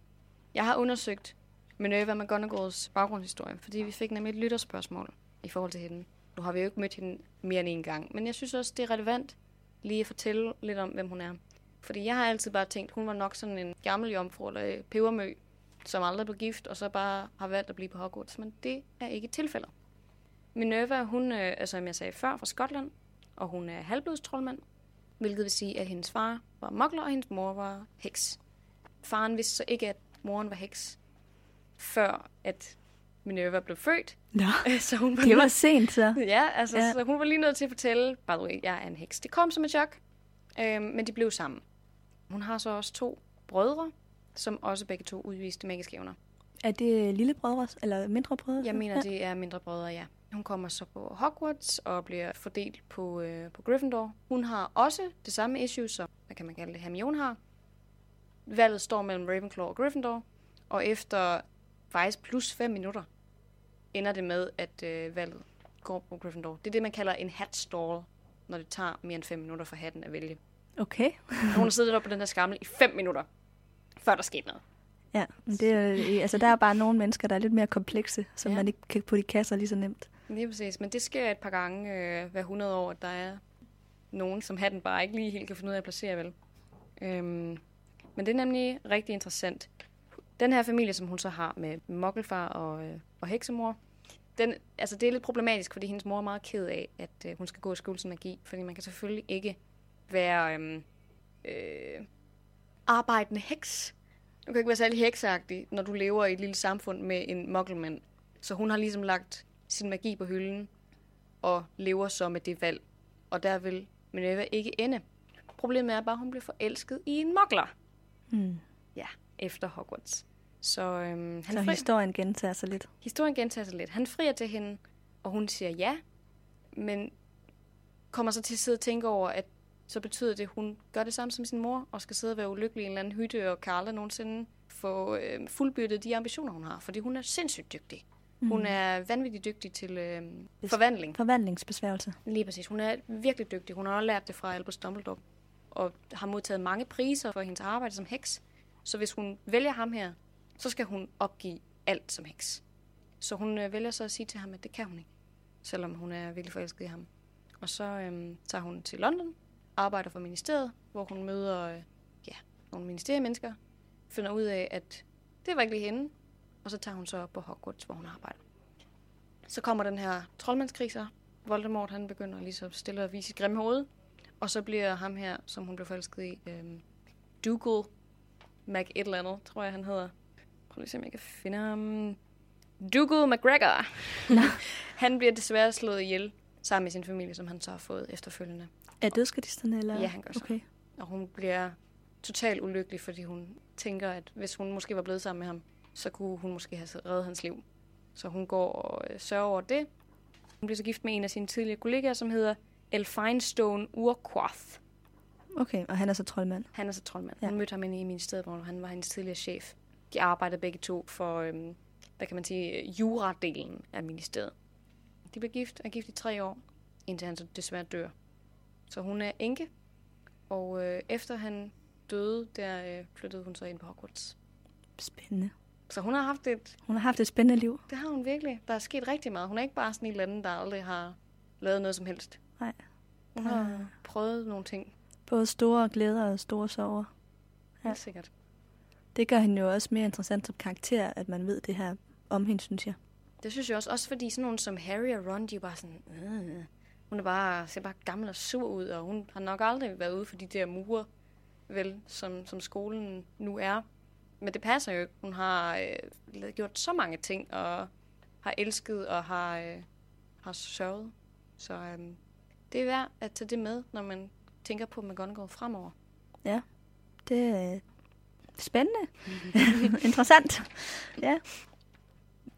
jeg har undersøgt Minerva McGonagalls baggrundshistorie, fordi vi fik nemlig et lytterspørgsmål i forhold til hende. Nu har vi jo ikke mødt hende mere end en gang, men jeg synes også, det er relevant lige at fortælle lidt om, hvem hun er. Fordi jeg har altid bare tænkt, hun var nok sådan en gammel jomfru eller pebermø, som aldrig blev gift, og så bare har valgt at blive på Hogwarts. Men det er ikke tilfældet. Minerva, hun øh, er, som jeg sagde før, fra Skotland, og hun er halvblodstrollmand, hvilket vil sige, at hendes far var mokler, og hendes mor var heks. Faren vidste så ikke, at moren var heks, før at Minerva blev født. Nå, så hun var det var sent så. Ja, altså, Ja. ja. så hun var lige nødt til at fortælle, by the way, jeg er en heks. Det kom som et chok, øhm, men de blev sammen. Hun har så også to brødre, som også begge to udviste magiske evner. Er det lillebrødre, eller mindre brødre? Jeg mener, det er mindre brødre, ja. Hun kommer så på Hogwarts og bliver fordelt på, øh, på Gryffindor. Hun har også det samme issue, som, hvad kan man kalde det, Hermione har. Valget står mellem Ravenclaw og Gryffindor. Og efter faktisk plus 5 minutter, ender det med, at øh, valget går på Gryffindor. Det er det, man kalder en hat stall, når det tager mere end 5 minutter for hatten at vælge. Okay. Hun har siddet oppe på den her skammel i 5 minutter, før der skete noget. Ja, men det er, altså, der er bare nogle mennesker, der er lidt mere komplekse, som Ja. man ikke kan putte i kasser lige så nemt. Lige præcis. Men det sker et par gange øh, hver 100 år, at der er nogen, som hatten bare ikke lige helt kan finde ud af at placere, vel? Øhm, men det er nemlig rigtig interessant. Den her familie, som hun så har med mokkelfar og, øh, og heksemor, den, altså det er lidt problematisk, fordi hendes mor er meget ked af, at øh, hun skal gå i skole som magi, fordi man kan selvfølgelig ikke være øh, øh, arbejdende heks. Du kan ikke være særlig heksagtig, når du lever i et lille samfund med en mokkelmand. Så hun har ligesom lagt sin magi på hylden og lever så med det valg. Og der vil Minerva ikke ende. Problemet er bare, at hun bliver forelsket i en mokler. Hmm. Ja, efter Hogwarts. Så, øhm, han Så fri- historien gentager sig lidt. historien gentager sig lidt. Han frier til hende, og hun siger ja, men kommer så til at sidde og tænke over, at så betyder det, at hun gør det samme som sin mor, og skal sidde og være ulykkelig i en eller anden hytte, og aldrig nogensinde få øh, fuldbyrdet de ambitioner, hun har, fordi hun er sindssygt dygtig. Mm. Hun er vanvittigt dygtig til øh, Bes- forvandling. Forvandlingsbesværgelse. Lige præcis. Hun er virkelig dygtig. Hun har også lært det fra Albus Dumbledore, og har modtaget mange priser for hendes arbejde som heks. Så hvis hun vælger ham her, så skal hun opgive alt som heks. Så hun øh, vælger så at sige til ham, at det kan hun ikke, selvom hun er virkelig forelsket i ham. Og så øh, tager hun til London, arbejder for ministeriet, hvor hun møder øh, ja, nogle ministeriemennesker, finder ud af, at det var ikke lige hende, og så tager hun så op på Hogwarts, hvor hun arbejder. Så kommer den her troldmandskrig så. Voldemort, han begynder lige så stille at vise sit grimme hoved. Og så bliver ham her, som hun blev forelsket i, øhm, Dougal Mac et eller andet, tror jeg, han hedder. Prøv lige at se, om jeg kan finde ham. Dougal McGregor. han bliver desværre slået ihjel sammen med sin familie, som han så har fået efterfølgende. Er dødskadisterne, eller? Ja, han gør så. Okay. Og hun bliver totalt ulykkelig, fordi hun tænker, at hvis hun måske var blevet sammen med ham, så kunne hun måske have reddet hans liv. Så hun går og øh, sørger over det. Hun bliver så gift med en af sine tidligere kollegaer, som hedder Elfinestone Urquath. Okay, og han er så troldmand. Han er så troldmand. Ja. Hun mødte ham inde i min sted, hvor han var hendes tidligere chef. De arbejdede begge to for, øhm, hvad kan man sige, juradelen af ministeriet. De blev gift, er gift i tre år, indtil han så desværre dør. Så hun er enke, og øh, efter han døde, der øh, flyttede hun så ind på Hogwarts. Spændende. Så hun har haft et, Hun har haft et spændende liv. det har hun virkelig. Der er sket rigtig meget. Hun er ikke bare sådan en eller anden, der aldrig har lavet noget som helst. Nej. Hun har prøvet nogle ting, Både store glæder og store sorger. Ja. helt sikkert. Det gør hende jo også mere interessant som karakter, at man ved det her om hende, synes jeg. Det synes jeg også, også fordi sådan nogen som Harry og Ron, de er bare sådan, øh, hun er bare, ser bare gammel og sur ud, og hun har nok aldrig været ude for de der mure, vel, som, som skolen nu er. Men det passer jo ikke. Hun har øh, gjort så mange ting, og har elsket og har, øh, har sørget. Så øh, det er værd at tage det med, når man tænker på McGonagall fremover. Det er spændende. Interessant. Ja.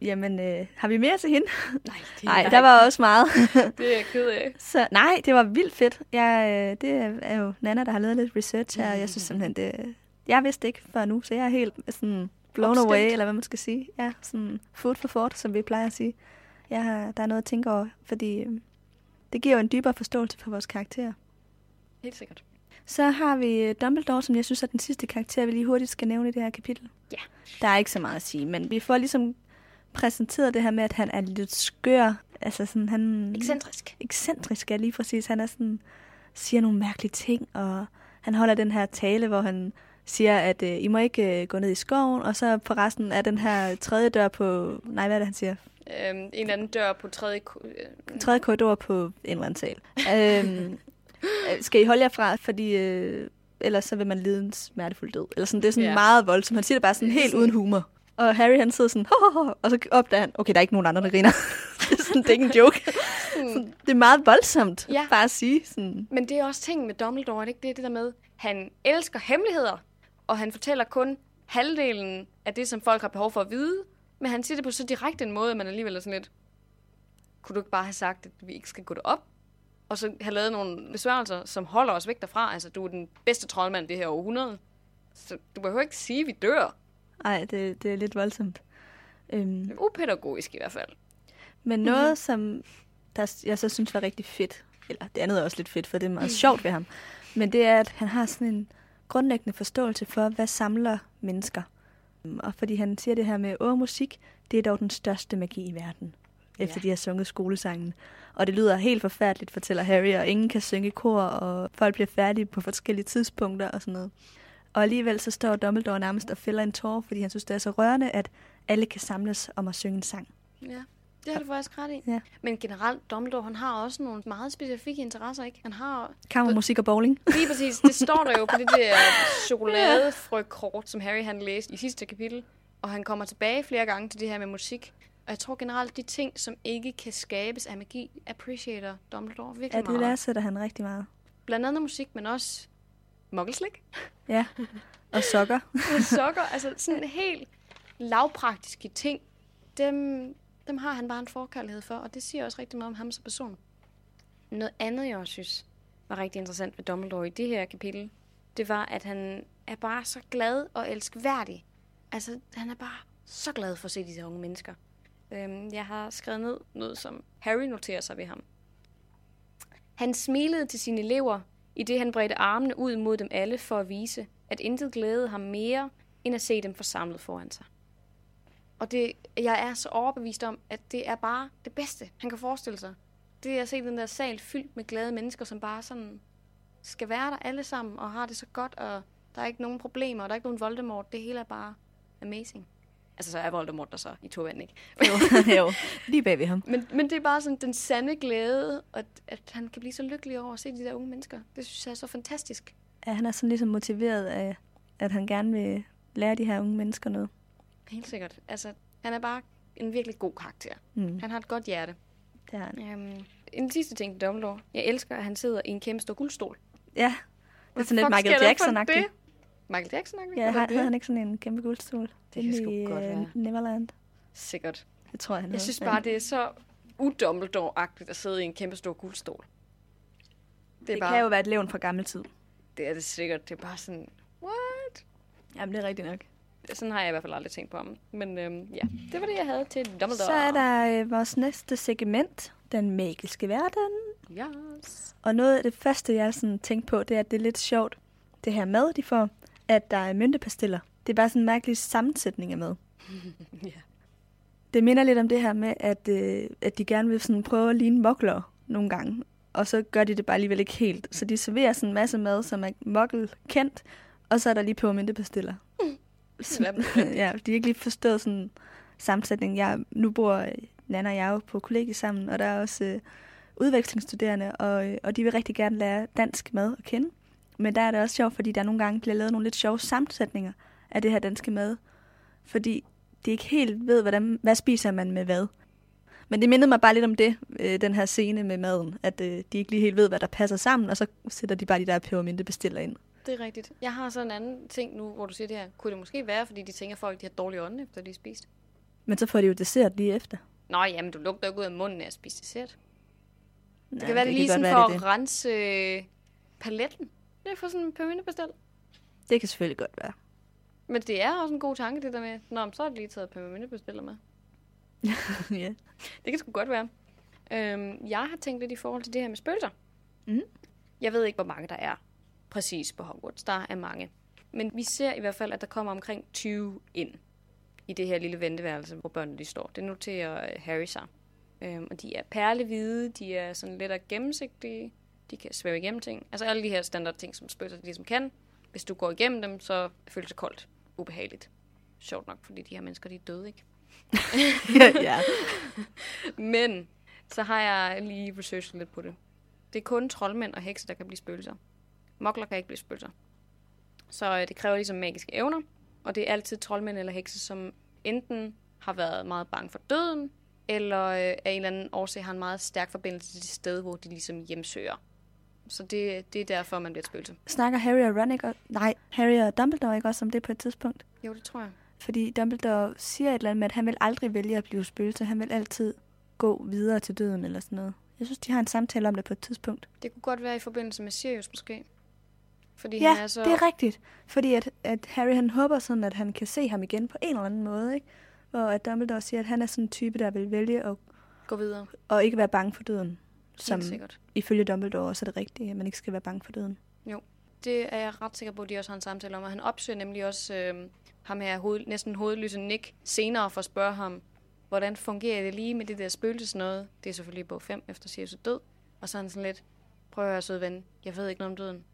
Jamen, øh, har vi mere til hende? Nej, det Nej, der var også meget. det er jeg ked af. Så nej, det var vildt fedt. Jeg, øh, det er jo Nana, der har lavet lidt research her, og jeg synes simpelthen, det... Jeg vidste ikke før nu, så jeg er helt sådan blown Opstemt. away, eller hvad man skal sige. Ja, sådan food for thought, som vi plejer at sige. Jeg har, der er noget at tænke over, fordi øh, det giver jo en dybere forståelse for vores karakterer. Helt sikkert. Så har vi øh, Dumbledore, som jeg synes er den sidste karakter, vi lige hurtigt skal nævne i det her kapitel. Ja. Der er ikke så meget at sige, men vi får ligesom præsenteret det her med, at han er lidt skør. Altså sådan, han... Ekscentrisk. Ekscentrisk, ja, lige præcis. Han er sådan, siger nogle mærkelige ting, og han holder den her tale, hvor han siger, at øh, I må ikke øh, gå ned i skoven, og så på resten af den her tredje dør på... Nej, hvad er det, han siger? Øhm, en eller anden dør på tredje... øh, Tredje korridor på en eller anden sal. øhm, øh, skal I holde jer fra, fordi øh, ellers så vil man lide en smertefuld død. Eller sådan, det er sådan yeah. meget voldsomt. Han siger det bare sådan helt uden humor. Og Harry han sidder sådan, ho, ho, ho, og så opdager han, okay, der er ikke nogen andre, der griner. det, er sådan, det er ikke en joke. sådan, det er meget voldsomt, Ja. bare at sige. Sådan, Men det er også ting med Dumbledore, det ikke det, det der med, han elsker hemmeligheder, og han fortæller kun halvdelen af det, som folk har behov for at vide, men han siger det på så direkte en måde, at man alligevel er sådan lidt, kunne du ikke bare have sagt, at vi ikke skal gå derop? Og så have lavet nogle besværgelser, som holder os væk derfra. Altså, du er den bedste troldmand det her århundrede. Så du behøver ikke sige, at vi dør. Ej, det, det er lidt voldsomt. Øhm, Upædagogisk i hvert fald. men noget, som der, jeg så synes var rigtig fedt, eller det andet er også lidt fedt, for det er meget sjovt ved ham, men det er, at han har sådan en grundlæggende forståelse for, hvad samler mennesker. Øhm, Og fordi han siger det her med, åh, musik, det er dog den største magi i verden, efter Ja. de har sunget skolesangen. Og det lyder helt forfærdeligt, fortæller Harry, og ingen kan synge kor, og folk bliver færdige på forskellige tidspunkter og sådan noget. Og alligevel så står Dumbledore nærmest og fælder en tår, fordi han synes, det er så rørende, at alle kan samles om at synge en sang. Ja, det har du faktisk ret i. Ja. Men generelt, Dumbledore, han har også nogle meget specifikke interesser, ikke? Han har Kammermusik og bowling. lige præcis, det står der jo på det der chokoladefrøkort, som Harry han læste i sidste kapitel. Og han kommer tilbage flere gange til det her med musik. Og jeg tror generelt, de ting, som ikke kan skabes af magi, appreciater Dumbledore virkelig Ja, det meget. værdsætter han rigtig meget. Blandt andet musik, men også muggelslik. Ja, og sokker. Og sokker, altså sådan helt lavpraktiske ting, dem, dem har han bare en forkærlighed for, og det siger også rigtig meget om ham som person. Noget andet, jeg også synes var rigtig interessant ved Dumbledore i det her kapitel, det var, at han er bare så glad og elskværdig. Altså, han er bare så glad for at se disse unge mennesker. Øhm, jeg har skrevet ned noget, som Harry noterer sig ved ham. Han smilede til sine elever, i det han bredte armene ud mod dem alle for at vise, at intet glædede ham mere, end at se dem forsamlet foran sig. Og det, jeg er så overbevist om, at det er bare det bedste, han kan forestille sig. Det er at se den der sal fyldt med glade mennesker, som bare sådan skal være der alle sammen og har det så godt, og der er ikke nogen problemer, og der er ikke nogen Voldemort. Det hele er bare amazing. Altså, så er Voldemort der så i to ikke? jo, jo, lige bag ved ham. Men, men det er bare sådan den sande glæde, at, at han kan blive så lykkelig over at se de der unge mennesker. Det synes jeg er så fantastisk. Ja, han er sådan ligesom motiveret af, at han gerne vil lære de her unge mennesker noget. Helt sikkert. Altså, han er bare en virkelig god karakter. Mm. Han har et godt hjerte. Det er han. Øhm, en sidste ting til Dumbledore. Jeg elsker, at han sidder i en kæmpe stor guldstol. Ja, det er sådan lidt Michael Jackson-agtigt. Michael Jackson-agtigt? Ja, Eller har, det? havde han ikke sådan en kæmpe guldstol? Det kan sgu i, godt øh, være. Neverland. Sikkert. Det tror jeg, han Jeg havde. synes bare, det er så udumbledore-agtigt at sidde i en kæmpe stor guldstol. Det, det er bare, kan jo være et levn fra gammel tid. det er det sikkert. Det er bare sådan, what? Jamen, det er rigtigt nok. Sådan har jeg i hvert fald aldrig tænkt på ham. Men øhm, ja, det var det, jeg havde til Dumbledore. Så er der øh, vores næste segment, den magiske verden. Yes. Og noget af det første, jeg sådan tænkte på, det er, at det er lidt sjovt, det her mad, de får, at der er myntepastiller. Det er bare sådan en mærkelig sammensætning af mad. ja. Det minder lidt om det her med, at, øh, at de gerne vil sådan prøve at ligne mokler nogle gange. Og så gør de det bare alligevel ikke helt. Så de serverer sådan en masse mad, som er mokkel kendt, og så er der lige Hvad med det? ja, de har ikke lige forstået sådan sammensætning. Jeg, nu bor Nana og jeg jo på kollegie sammen, og der er også øh, udvekslingsstuderende, og, øh, og de vil rigtig gerne lære dansk mad at kende. Men der er det også sjovt, fordi der nogle gange bliver lavet nogle lidt sjove sammensætninger af det her danske mad. Fordi de ikke helt ved, hvordan, hvad spiser man med hvad. Men det mindede mig bare lidt om det, øh, den her scene med maden, at øh, de ikke lige helt ved, hvad der passer sammen, og så sætter de bare de der pebermyntebestiller ind. Det er rigtigt. Jeg har så en anden ting nu, hvor du siger det her. Kunne det måske være, fordi de tænker, at folk de har dårlige ånde, efter de har spist? Men så får de jo dessert lige efter. Nå, jamen, du lugter ikke ud af munden af at spise dessert. Det Ja, kan være, det, lige godt sådan være, for det, at det. rense øh, paletten. Det er for sådan en pyramiddebestil. det kan selvfølgelig godt være. Men det er også en god tanke, det der med, Nå, men så har de lige taget pyramiddebestiller med. ja. Det kan sgu godt være. Øhm, jeg har tænkt lidt i forhold til det her med spøgelser. Mhm. Jeg ved ikke, hvor mange der er præcis på Hogwarts. Der er mange. Men vi ser i hvert fald, at der kommer omkring 20 ind i det her lille venteværelse, hvor børnene de står. Det noterer øh, Harry sig. Øhm, og de er perlehvide, de er sådan lidt og gennemsigtige, de kan svæve igennem ting. Altså alle de her standard ting, som spøgelser ligesom kan. Hvis du går igennem dem, så føles det koldt. Ubehageligt. Sjovt nok, fordi de her mennesker, de er døde, ikke? ja. Men så har jeg lige researchet lidt på det. Det er kun troldmænd og hekse, der kan blive spøgelser. Mokler kan ikke blive spøgelser. Så øh, det kræver ligesom magiske evner, og det er altid troldmænd eller hekse, som enten har været meget bange for døden, eller øh, af en eller anden årsag har en meget stærk forbindelse til det sted, hvor de ligesom hjemsøger. Så det, det er derfor, man bliver et spøgelse. Snakker Harry og Ron ikke? også- Nej, Harry og Dumbledore ikke også om det på et tidspunkt? Jo, det tror jeg. Fordi Dumbledore siger et eller andet med, at han vil aldrig vælge at blive spøgelse. Han vil altid gå videre til døden eller sådan noget. Jeg synes, de har en samtale om det på et tidspunkt. Det kunne godt være i forbindelse med Sirius måske. Fordi Ja, han er så... det er rigtigt. Fordi at, at Harry han håber sådan, at han kan se ham igen på en eller anden måde. Ikke? Hvor at Dumbledore siger, at han er sådan en type, der vil vælge at, Gå videre. at ikke være bange for døden. Som Helt sikkert. ifølge Dumbledore også er det rigtige, at man ikke skal være bange for døden. Det er jeg ret sikker på, at de også har en samtale om. Og han opsøger nemlig også øh, ham her, hoved, næsten hovedløse Nick, senere for at spørge ham, hvordan fungerer det lige med det der spøgelsesnøde? Det er selvfølgelig bog 5 efter Sirius død. Og så er han sådan lidt, prøv at høre, søde ven, jeg ved ikke noget om døden.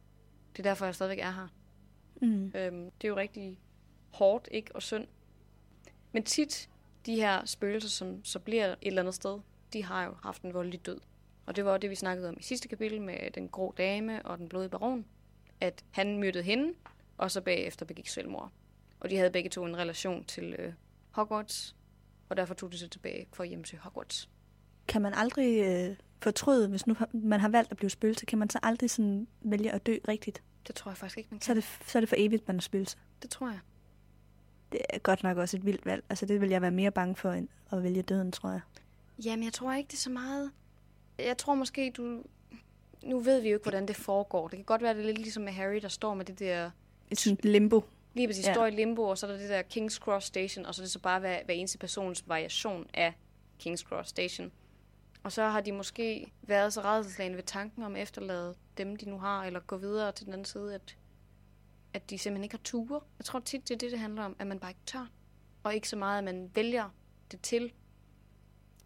Det er derfor, jeg stadigvæk er her. Mm. Øhm, det er jo rigtig hårdt, ikke? Og synd. Men tit, de her spøgelser, som så bliver et eller andet sted, de har jo haft en voldelig død. Og det var det, vi snakkede om i sidste kapitel med den grå dame og den blodige baron. At han myrdede hende, og så bagefter begik selvmord. Og de havde begge to en relation til øh, Hogwarts, og derfor tog de sig tilbage for hjem til Hogwarts. Kan man aldrig øh, fortryde, hvis nu man har valgt at blive spøgelse, kan man så aldrig sådan vælge at dø rigtigt? Det tror jeg faktisk ikke, man kan. Så er det, så er det for evigt, man er spøgelse. det tror jeg. Det er godt nok også et vildt valg. Altså det vil jeg være mere bange for, end at vælge døden, tror jeg. Jamen, jeg tror ikke, det er så meget... Jeg tror måske, du... Nu ved vi jo ikke, hvordan det foregår. Det kan godt være, det er lidt ligesom med Harry, der står med det der... Et sådan limbo. Lige præcis, ja. står i limbo, og så er der det der King's Cross Station, og så er det så bare hver, hver eneste persons variation af King's Cross Station. Og så har de måske været så redselslagende ved tanken om at efterlade dem, de nu har, eller gå videre til den anden side, at, at de simpelthen ikke har ture. Jeg tror tit, det er det, det handler om, at man bare ikke tør. Og ikke så meget, at man vælger det til.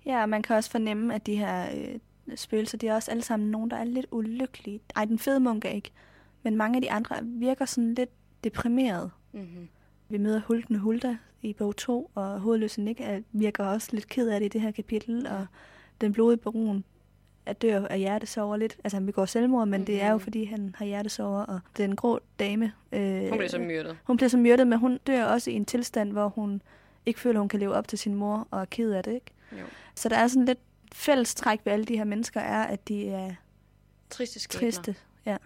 Ja, og man kan også fornemme, at de her øh, spøgelser, de er også alle sammen nogen, der er lidt ulykkelige. Ej, den fede munk er ikke. Men mange af de andre virker sådan lidt deprimeret. Mm-hmm. Vi møder Hulten Hulda i bog 2, og hovedløse Nick er, virker også lidt ked af det i det her kapitel, og den blodige baron er dør af hjertesover lidt. Altså han begår selvmord, men mm-hmm. det er jo Mhm. fordi, han har hjertesover, og den grå dame... Øh, Hun bliver så myrdet. Hun bliver så myrdet, men hun dør også i en tilstand, hvor hun ikke føler, hun kan leve op til sin mor, og er ked af det, ikke? Jo. Så der er sådan lidt fællestræk ved alle de her mennesker, er, at de er Triste skæbner. triste. Ja.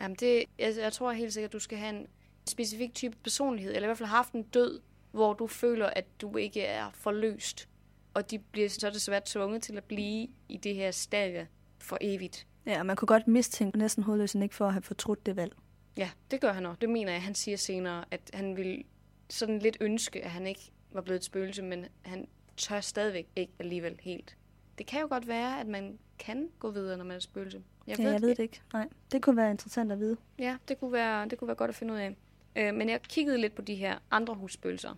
Jamen det, jeg, jeg tror helt sikkert, at du skal have en specifik type personlighed, eller i hvert fald have haft en død, hvor du føler, at du ikke er forløst. Og de bliver så desværre tvunget til at blive i det her stadie for evigt. ja, og man kunne godt mistænke næsten hovedløsen ikke for at have fortrudt det valg. Ja, det gør han også. Det mener jeg, han siger senere, at han vil sådan lidt ønske, at han ikke var blevet et spøgelse, men han tør stadigvæk ikke alligevel helt. Det kan jo godt være, at man kan gå videre, når man er spøgelse. Jeg, ja, jeg ved det ikke. Nej, det kunne være interessant at vide. Ja, det kunne være, det kunne være godt at finde ud af. Øh, men jeg kiggede lidt på de her andre husspøgelser.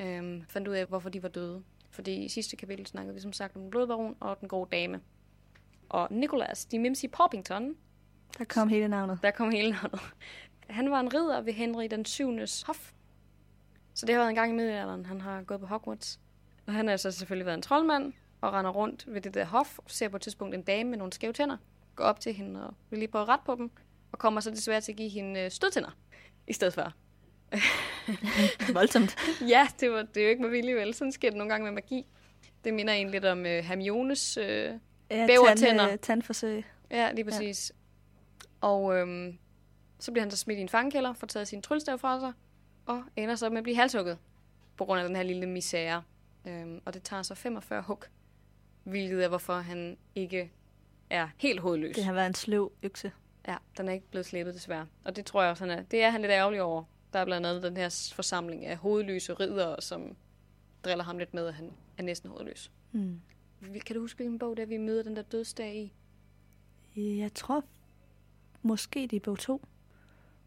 Øh, fandt ud af, hvorfor de var døde. Fordi i sidste kapitel snakkede vi som sagt om den bløde baron og den gode dame. Og Nicholas, de Mimsy Poppington, Der kom hele navnet. der kom hele navnet. Han var en ridder ved Henry den 7. hof. Så det har været en gang i middelalderen, han har gået på Hogwarts. Og han har så selvfølgelig været en troldmand, og render rundt ved det der hof, og ser på et tidspunkt en dame med nogle skæve tænder, går op til hende og vil lige prøve at rette på dem, og kommer så desværre til at give hende øh, stødtænder i stedet for. Voldsomt. Ja, det, var, det er jo ikke med vilje, vel? Sådan sker det nogle gange med magi. Det minder egentlig lidt om øh, Hermiones... Øh, Ja, Bævertænder. Tand, tandforsøg. ja, lige præcis. Ja. Og øhm, så bliver han så smidt i en fangekælder, får taget sin tryllestav fra sig, og ender så med at blive halshugget på grund af den her lille misære. Øhm, og det tager så 45 hug, hvilket er, hvorfor han ikke er helt hovedløs. Det har været en sløv økse. Ja, den er ikke blevet slæbet desværre. Og det tror jeg også, han er. Det er han lidt ærgerlig over. Der er blandt andet den her forsamling af hovedløse ridere, som driller ham lidt med, at han er næsten hovedløs. Mm. Kan du huske hvilken bog, der vi møder den der dødsdag i? Jeg tror måske det er bog 2.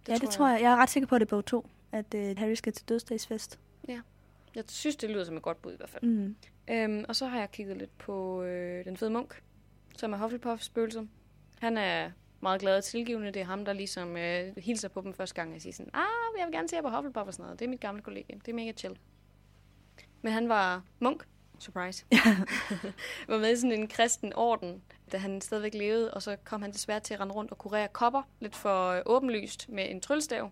Det ja, det tror jeg. Jeg er ret sikker på, at det er bog 2, at uh, Harry skal til dødsdagsfest. Jeg synes, det lyder som et godt bud i hvert fald. Mm. Øhm, og så har jeg kigget lidt på øh, den fede munk, som er Hufflepuffs spøgelse. Han er meget glad og tilgivende. Det er ham, der ligesom øh, hilser på dem første gang og siger sådan, ah, jeg vil gerne se jer på Hufflepuff og sådan noget. Det er mit gamle kollega. Det er mega chill. Men han var munk. Surprise. var med i sådan en kristen orden, da han stadigvæk levede, og så kom han desværre til at rende rundt og kurere kopper, lidt for øh, åbenlyst med en tryllestav.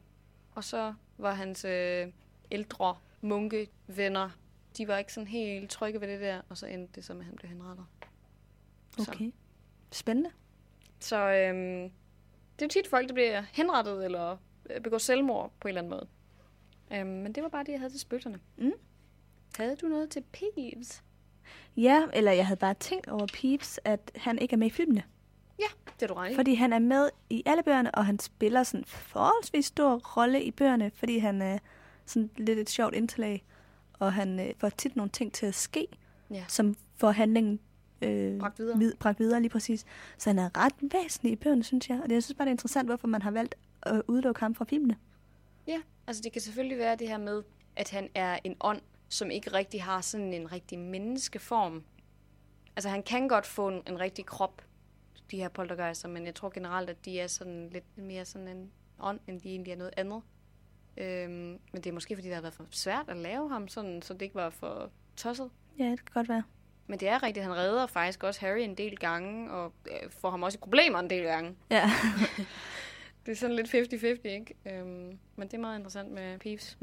Og så var hans øh, ældre munkevenner, de var ikke sådan helt trygge ved det der, og så endte det så med, at han blev henrettet. Så. Okay. Spændende. Så øhm, det er jo tit folk, der bliver henrettet eller øh, begår selvmord på en eller anden måde. Øhm, men det var bare det, jeg havde til spøgelserne. Mm. Havde du noget til Peeves? Ja, eller jeg havde bare tænkt over Peeps, at han ikke er med i filmene. Det er du ret. Fordi han er med i alle bøgerne, og han spiller sådan forholdsvis stor rolle i bøgerne, fordi han er sådan lidt et sjovt indslag, og han øh, får tit nogle ting til at ske, Ja. som får handlingen øh, Bragt videre. vid- bragt videre lige præcis. Så han er ret væsentlig i bøgerne, synes jeg. Og det, jeg synes bare, det er interessant, hvorfor man har valgt at udelukke ham fra filmene. Ja, altså det kan selvfølgelig være det her med, at han er en ånd, som ikke rigtig har sådan en rigtig menneskeform. Altså han kan godt få en, en rigtig krop, de her poltergeister, men jeg tror generelt, at de er sådan lidt mere sådan en ånd, end de egentlig er noget andet. Øhm, men det er måske, fordi det har været for svært at lave ham sådan, så det ikke var for tosset. Ja, det kan godt være. Men det er rigtigt, han redder faktisk også Harry en del gange, og øh, får ham også i problemer en del gange. Ja. Det er sådan lidt 50-50, ikke? Øhm, men det er meget interessant med Peeves.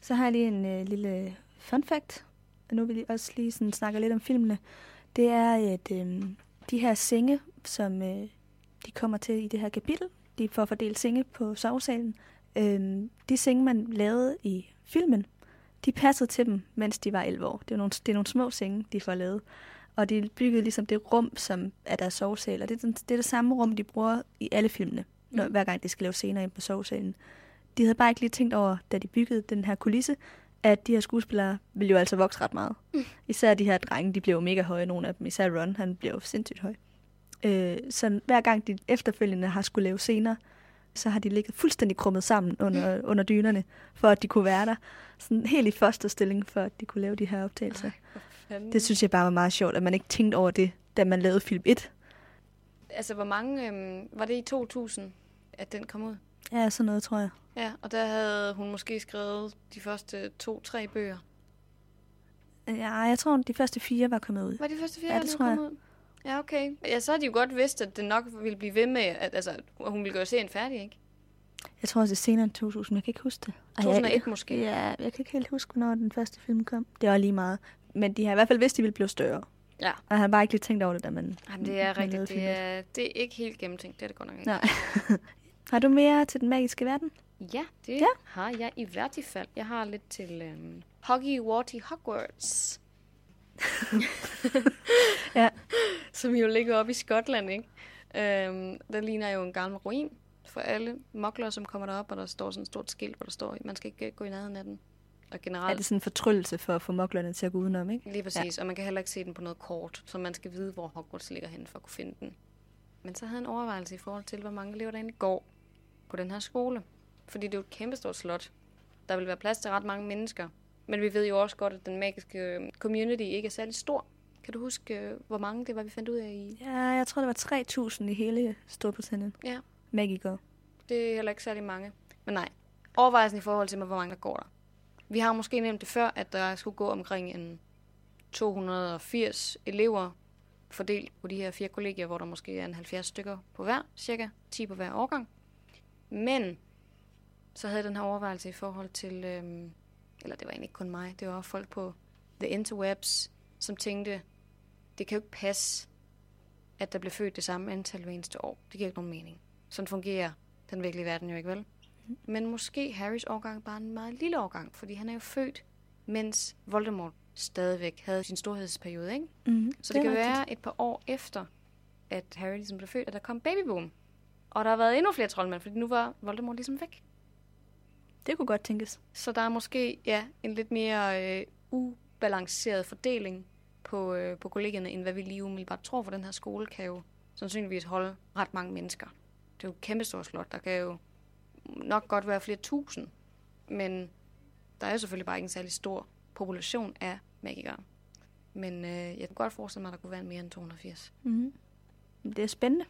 Så har jeg lige en øh, lille fun fact, og nu vil jeg også lige sådan snakke lidt om filmene. Det er, at øh, de her senge, som øh, de kommer til i det her kapitel, de får fordelt senge på sovesalen. Øh, de senge, man lavede i filmen, de passede til dem, mens de var 11 år. Det er nogle, det er nogle små senge, de får lavet. Og de byggede ligesom det rum, som er deres sovesal. Og det er, det er det samme rum, de bruger i alle filmene, når, Mhm. hver gang de skal lave scener ind på sovesalen. De havde bare ikke lige tænkt over, da de byggede den her kulisse, at de her skuespillere ville jo altså vokse ret meget. Mm. Især de her drenge, de blev jo mega høje, nogle af dem. Især Ron, han blev jo sindssygt høj. Øh, så hver gang de efterfølgende har skulle lave scener, så har de ligget fuldstændig krummet sammen under, under dynerne, for at de kunne være der. Sådan helt i første stilling, for at de kunne lave de her optagelser. Fanden. Det synes jeg bare var meget sjovt, at man ikke tænkte over det, da man lavede film 1. Altså, hvor mange... Øhm, var det i 2000, at den kom ud? Ja, sådan noget, tror jeg. Ja, og der havde hun måske skrevet de første to-tre bøger. Ja, jeg tror, de første fire var kommet ud. Var de første fire, Ja, det tror jeg. ud? Ja, okay. Ja, så har de jo godt vidst, at det nok ville blive ved med, at, altså, at hun ville gøre serien færdig, ikke? Jeg tror også, det er senere end 2000, jeg kan ikke huske det. Ej, 2001 jeg, måske. Ja, jeg kan ikke helt huske, hvornår den første film kom. Det var lige meget. Men de har i hvert fald vidst, at de ville blive større. Ja. Og han har bare ikke lige tænkt over det, da man Jamen, det er rigtigt. Det et. er, det er ikke helt gennemtænkt. Det er det godt nok ikke. Nej. har du mere til den magiske verden? Ja, det Ja. har jeg i hvert fald. Jeg har lidt til øhm, Hoggy Hogwarts. Ja. Som jo ligger oppe i Skotland, ikke? Øhm, der ligner jo en gammel ruin for alle mokler, som kommer derop, og der står sådan et stort skilt, hvor der står, man skal ikke øh, gå i nærheden af den. Og Er generelt, det sådan en fortryllelse for at få moklerne til at gå udenom, ikke? lige præcis, ja. og man kan heller ikke se den på noget kort, så man skal vide, hvor Hogwarts ligger hen for at kunne finde den. Men så havde jeg en overvejelse i forhold til, hvor mange elever der egentlig går på den her skole. Fordi det er jo et kæmpestort slot. Der vil være plads til ret mange mennesker. Men vi ved jo også godt, at den magiske øh, community ikke er særlig stor. Kan du huske, øh, hvor mange det var, vi fandt ud af i? Ja, jeg tror, det var 3.000 i hele Storbritannien. Ja. Magikere. Det er heller ikke særlig mange. Men nej, overvejelsen i forhold til, hvor mange der går der. Vi har måske nævnt det før, at der skulle gå omkring en 280 elever fordelt på de her fire kollegier, hvor der måske er en 70 stykker på hver, cirka 10 på hver årgang. Men så havde den her overvejelse i forhold til, øhm, eller det var egentlig ikke kun mig, det var folk på The Interwebs, som tænkte, det kan jo ikke passe, at der bliver født det samme antal hver eneste år. Det giver ikke nogen mening. Sådan fungerer den virkelige verden jo ikke, vel? Men måske Harrys årgang bare en meget lille årgang, fordi han er jo født, mens Voldemort stadigvæk havde sin storhedsperiode, ikke? Mm-hmm. Så det, det kan være et par år efter, at Harry ligesom blev født, at der kom babyboom. Og der har været endnu flere troldmænd, fordi nu var Voldemort ligesom væk. Det kunne godt tænkes. Så der er måske ja, en lidt mere øh, ubalanceret fordeling på, øh, på kollegierne, end hvad vi lige umiddelbart tror, for den her skole kan jo sandsynligvis holde ret mange mennesker. Det er jo et kæmpestort slot. Der kan jo nok godt være flere tusind, men der er jo selvfølgelig bare ikke en særlig stor population af magikere. Men øh, jeg kunne godt forestille mig, at der kunne være mere end 280. Mm-hmm. Det er spændende.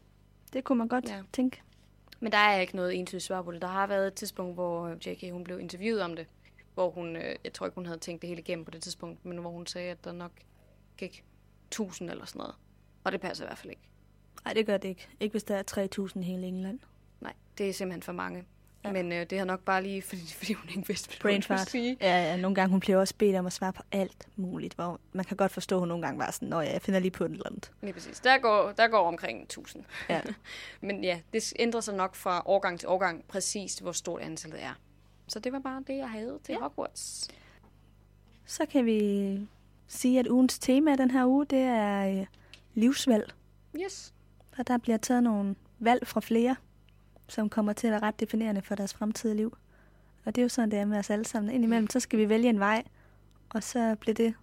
Det kunne man godt ja. tænke. Men der er ikke noget entydigt svar på det. Der har været et tidspunkt, hvor øh, J.K. hun blev interviewet om det, hvor hun, øh, jeg tror ikke, hun havde tænkt det hele igennem på det tidspunkt, men hvor hun sagde, at der nok gik 1000 eller sådan noget. Og det passer i hvert fald ikke. Nej, det gør det ikke. Ikke hvis der er 3.000 i hele England. Nej, det er simpelthen for mange. Ja. Men øh, det har nok bare lige, fordi, fordi hun ikke vidste, hvad Brain fart. sige. Ja, ja, nogle gange hun bliver også bedt om at svare på alt muligt. Hvor man kan godt forstå, at hun nogle gange var sådan, Nå ja, jeg finder lige på et eller andet. Lige præcis. Der går, der går omkring 1000. Ja. Men ja, det ændrer sig nok fra årgang til årgang præcist, hvor stort antallet er. Så det var bare det, jeg havde til Ja. ja. Hogwarts. Så kan vi sige, at ugens tema den her uge, det er øh, livsvalg. Yes. Og der bliver taget nogle valg fra flere, som kommer til at være ret definerende for deres fremtidige liv. Og det er jo sådan, det er med os alle sammen. Indimellem, så skal vi vælge en vej, og så bliver det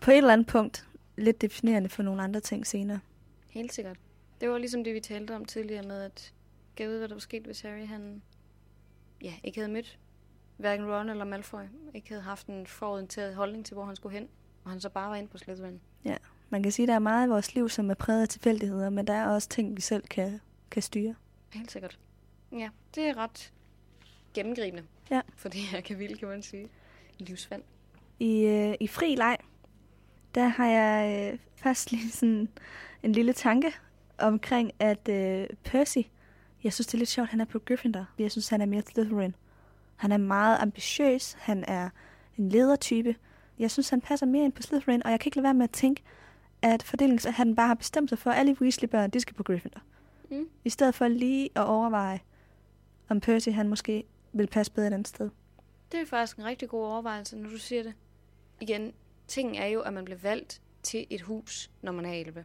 på et eller andet punkt lidt definerende for nogle andre ting senere. Helt sikkert. Det var ligesom det, vi talte om tidligere med, at jeg ved, hvad der var sket, hvis Harry han, ja, ikke havde mødt hverken Ron eller Malfoy. Ikke havde haft en forudenteret holdning til, hvor han skulle hen. Og han så bare var ind på Slytherin. Ja, man kan sige, at der er meget i vores liv, som er præget af tilfældigheder, men der er også ting, vi selv kan, kan styre. Helt sikkert. Ja, det er ret gennemgribende. Ja. For det her kan vildt, kan man sige. Livsvalg. I, øh, i fri leg, der har jeg øh, først lige sådan en lille tanke omkring, at øh, Percy, jeg synes, det er lidt sjovt, han er på Gryffindor. Jeg synes, han er mere Slytherin. Han er meget ambitiøs, han er en ledertype. Jeg synes, han passer mere ind på Slytherin, og jeg kan ikke lade være med at tænke, at fordelingshatten bare har bestemt sig for, at alle Weasley-børn, de skal på Gryffindor. Mm. I stedet for lige at overveje, om Percy han måske vil passe bedre et andet sted. Det er faktisk en rigtig god overvejelse, når du siger det. Igen, ting er jo, at man bliver valgt til et hus, når man er 11.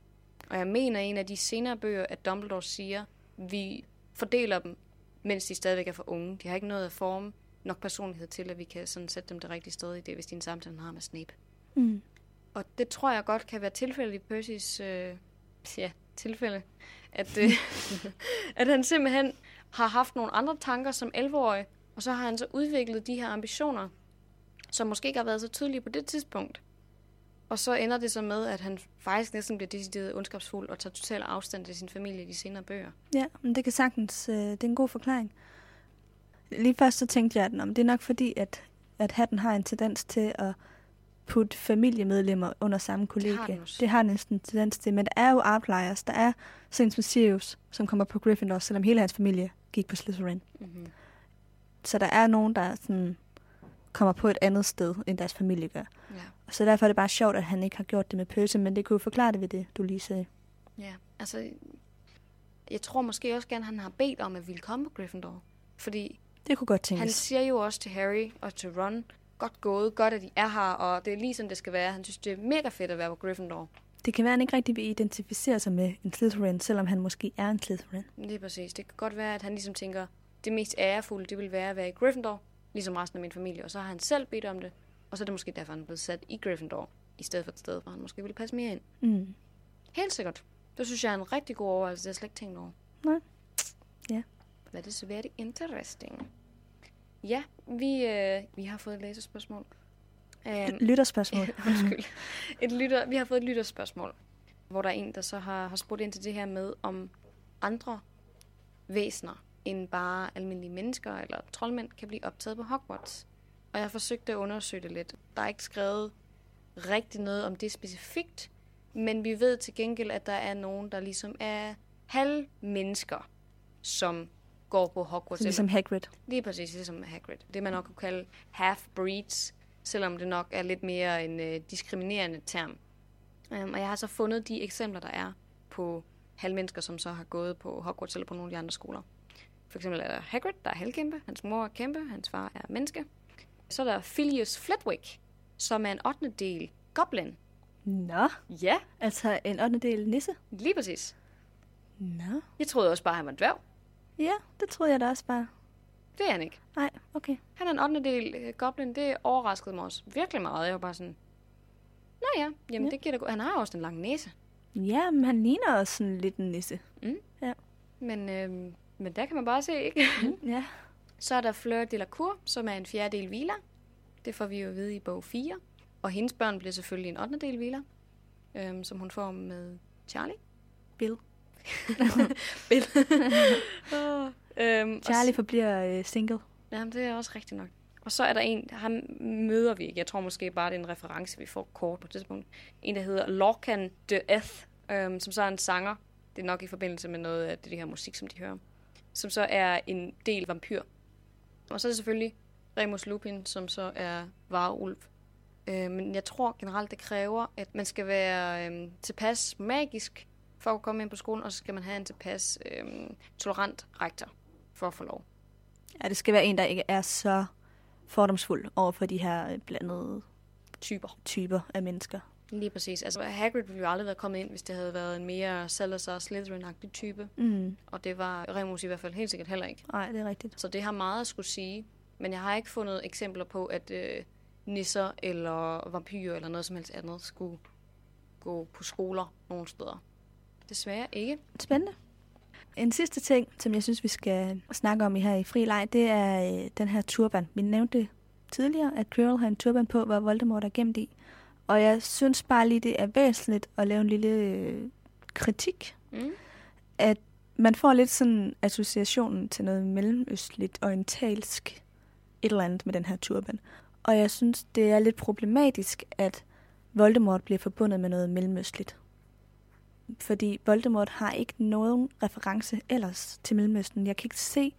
Og jeg mener en af de senere bøger, at Dumbledore siger, vi fordeler dem, mens de stadigvæk er for unge. De har ikke noget at forme nok personlighed til, at vi kan sådan sætte dem det rigtige sted i det, hvis de en samtale har med Snape. Mm. Og det tror jeg godt kan være tilfældet i Percys øh, ja, tilfælde. At, øh, at han simpelthen har haft nogle andre tanker som 11-årig, og så har han så udviklet de her ambitioner, som måske ikke har været så tydelige på det tidspunkt. Og så ender det så med, at han faktisk næsten bliver decideret ondskabsfuld og tager total afstand til sin familie i de senere bøger. Ja, men det kan sagtens, øh, det er en god forklaring. Lige først så tænkte jeg, at nå, men det er nok fordi, at, at hatten har en tendens til at putte familiemedlemmer under samme kollega. har den det har næsten en tendens til, men der er jo outliers. Der er sådan som Sirius, som kommer på Gryffindor, selvom hele hans familie gik på Slytherin. Mm-hmm. Så der er nogen, der sådan kommer på et andet sted, end deres familie gør. Ja. Så derfor er det bare sjovt, at han ikke har gjort det med Percy, men det kunne jo forklare det ved det, du lige sagde. ja, altså... Jeg tror måske også gerne, han har bedt om, at vi ville komme på Gryffindor. Fordi Det kunne godt Han tænkes. siger jo også til Harry og til Ron, godt gået, godt at de er her, og det er lige sådan, det skal være. Han synes, det er mega fedt at være på Gryffindor. Det kan være, at han ikke rigtig vil identificere sig med en Slytherin, selvom han måske er en Slytherin. Lige præcis. Det kan godt være, at han ligesom tænker, det mest ærefulde, det vil være at være i Gryffindor, ligesom resten af min familie. Og så har han selv bedt om det, og så er det måske derfor, han er blevet sat i Gryffindor, i stedet for et sted, hvor han måske ville passe mere ind. Mm. Helt sikkert. Det synes jeg er en rigtig god overvejelse, det har jeg slet ikke tænkt over. Nej. Ja. That is very interesting. Ja, vi, øh, vi har fået et læsespørgsmål. Um, Lytterspørgsmål. Undskyld. Et lytter, vi har fået et lytterspørgsmål, hvor der er en, der så har, har spurgt ind til det her med, om andre væsener end bare almindelige mennesker eller troldmænd kan blive optaget på Hogwarts. Og jeg har forsøgt at undersøge det lidt. Der er ikke skrevet rigtig noget om det specifikt, men vi ved til gengæld, at der er nogen, der ligesom er halvmennesker, som går på Hogwarts. Så ligesom Hagrid. Lige præcis, ligesom Hagrid. Det man nok kunne kalde half-breeds, selvom det nok er lidt mere en øh, diskriminerende term. Um, og jeg har så fundet de eksempler, der er på halvmennesker, som så har gået på Hogwarts eller på nogle af de andre skoler. For eksempel er der Hagrid, der er halvkæmpe. Hans mor er kæmpe, hans far er menneske. Så er der Filius Flitwick, som er en 8. del goblin. Nå, Ja, altså en 8. del nisse. lige præcis. Nå. Jeg troede også bare, at han var en dværg. Ja, det troede jeg da også bare. Det er han ikke. Nej, okay. Han er en 8. del øh, goblin. Det overraskede mig også virkelig meget. Jeg var bare sådan, Nå ja, jamen Ja. ja. det giver da go- Han har også en lang næse. Ja, men han ligner også sådan lidt en nisse. Men, øhm, men der kan man bare se, ikke? Ja. Så er der Fleur de la Cour, som er en fjerdedel Vila. Det får vi jo at vide i bog 4. Og hendes børn bliver selvfølgelig en 8. del Vila, øhm, som hun får med Charlie. Bill. Bill. oh, øhm, og Charlie forbliver øh, single. Jamen, det er også rigtigt nok. Og så er der en, ham møder vi ikke. Jeg tror måske bare, det er en reference, vi får kort på det tidspunkt. En, der hedder Lorcan de Eth, øhm, som så er en sanger. Det er nok i forbindelse med noget af det, det her musik, som de hører. Som så er en del vampyr. Og så er det selvfølgelig Remus Lupin, som så er varulv. Øh, men jeg tror generelt, det kræver, at man skal være øh, tilpas magisk for at komme ind på skolen, og så skal man have en tilpas øh, tolerant rektor for at få lov. Ja, det skal være en, der ikke er så fordomsfuld over for de her øh, blandede Typer. typer af mennesker. Lige præcis. Altså, Hagrid ville jo aldrig være kommet ind, hvis det havde været en mere Salazar Slytherin-agtig type. Mm. Og det var Remus i hvert fald helt sikkert heller ikke. Nej, det er rigtigt. Så det har meget at skulle sige. Men jeg har ikke fundet eksempler på, at øh, nisser eller vampyrer eller noget som helst andet skulle gå på skoler nogen steder. Desværre ikke. Spændende. En sidste ting, som jeg synes, vi skal snakke om i her i fri leg, det er øh, den her turban. Vi nævnte tidligere, at Quirrell har en turban på, hvor Voldemort er gemt i. Og jeg synes bare lige, det er væsentligt at lave en lille øh, kritik. Mm. At man får lidt sådan associationen til noget mellemøstligt, orientalsk, et eller andet med den her turban. Og jeg synes, det er lidt problematisk, at Voldemort bliver forbundet med noget mellemøstligt. Fordi Voldemort har ikke nogen reference ellers til Mellemøsten. Jeg kan ikke se,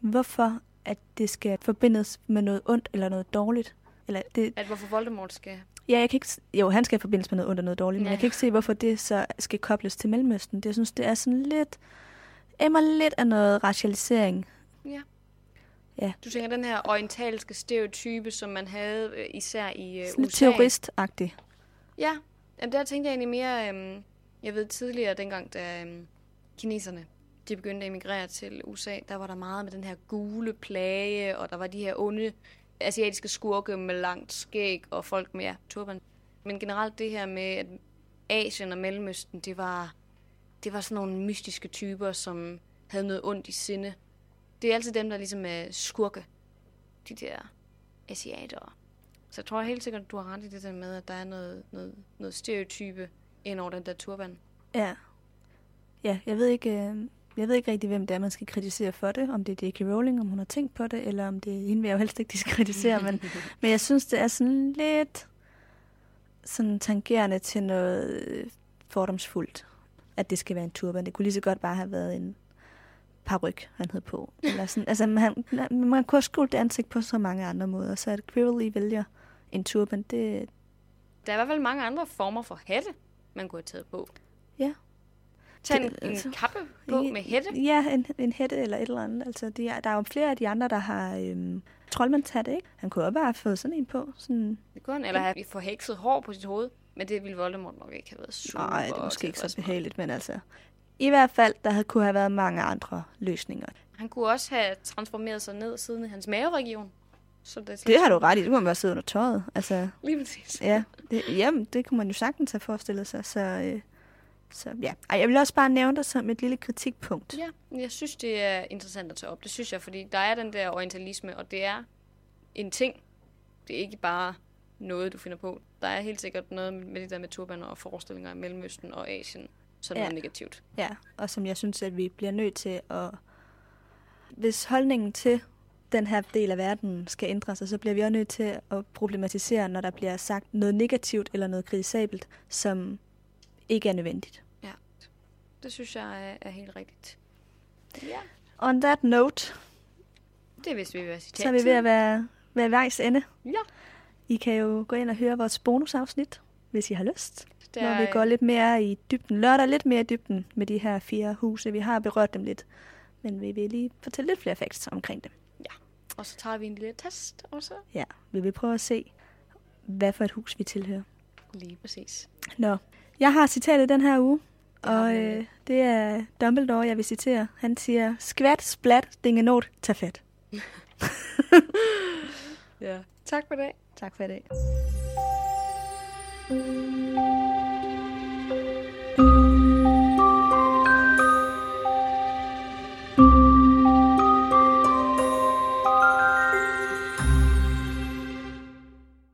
hvorfor at det skal forbindes med noget ondt eller noget dårligt. Eller det, At hvorfor Voldemort skal... ja, jeg kan ikke, jo, han skal forbindes med noget ondt og noget dårligt, men Ja. jeg kan ikke se, hvorfor det så skal kobles til Mellemøsten. Det, jeg synes, det er sådan lidt, emmer lidt af noget racialisering. Ja. Ja. Du tænker den her orientalske stereotype, som man havde øh, især i øh, Sådan lidt USA. terroristagtigt. Ja, Jamen, der tænkte jeg egentlig mere, øhm, jeg ved tidligere, dengang da øhm, kineserne de begyndte at emigrere til USA, der var der meget med den her gule plage, og der var de her onde asiatiske skurke med langt skæg og folk med ja, turban. Men generelt det her med, at Asien og Mellemøsten, det var, det var sådan nogle mystiske typer, som havde noget ondt i sinde. Det er altid dem, der ligesom er skurke. De der asiatere. Så jeg tror helt sikkert, at du har ret i det der med, at der er noget, noget, noget stereotype ind over den der turban. Ja. Ja, jeg ved ikke, øh, jeg ved ikke rigtig, hvem det er, man skal kritisere for det. Om det er J.K. Rowling, om hun har tænkt på det, eller om det er hende, vil jeg jo helst ikke diskritisere. men, men jeg synes, det er sådan lidt sådan tangerende til noget øh, fordomsfuldt, at det skal være en turban. Det kunne lige så godt bare have været en paryk, han havde på. Eller sådan. Altså, man, man kunne have skjult det ansigt på så mange andre måder, så at Quirrell vælger en turban, det, Der er i hvert fald mange andre former for hatte, man kunne have taget på. Ja. Tag en, Det- en altså- kappe på med hætte. Ja, en, en hætte eller et eller andet. Altså, de er, der er jo flere af de andre, der har øhm, troldmandshatte, ikke? Han kunne også bare have fået sådan en på. Sådan, Det kunne han, eller have forhekset hår på sit hoved. Men det ville Voldemort nok ikke have været super nej, det er måske ikke så behageligt, men altså... I hvert fald, der havde, kunne have været mange andre løsninger. Han kunne også have transformeret sig ned siden i hans maveregion. Så det, er Det har du ret i. Det kunne man bare sidde under tøjet. Altså, Lige præcis. ja, det, jamen, det kunne man jo sagtens have forestillet sig. Så, øh, så ja. Ej, jeg vil også bare nævne det som et lille kritikpunkt. Ja, jeg synes, det er interessant at tage op. Det synes jeg, fordi der er den der orientalisme, og det er en ting. Det er ikke bare noget, du finder på. Der er helt sikkert noget med det der med turbaner og forestillinger i Mellemøsten og Asien, som Ja. er negativt. Ja, og som jeg synes, at vi bliver nødt til at... Hvis holdningen til den her del af verden skal ændre sig, så bliver vi også nødt til at problematisere, når der bliver sagt noget negativt eller noget kritisabelt, som ikke er nødvendigt. Det synes jeg er, helt rigtigt. Ja, On that note, det er vist vi vil så er vi ved at være ved vejs ende. Ja, I kan jo gå ind og høre vores bonusafsnit, hvis I har lyst. det Når vi går lidt mere i dybden. Lørdag lidt mere i dybden med de her fire huse. Vi har berørt dem lidt. Men vi vil lige fortælle lidt flere facts omkring dem. Og så tager vi en lille test også. Ja, vi vil prøve at se, hvad for et hus vi tilhører. Lige præcis. Nå, jeg har citatet den her uge, og øh, det er Dumbledore, jeg vil citere. Han siger, skvat, splat, dingenot, tag fat. Ja. Tak for det. Tak for i dag.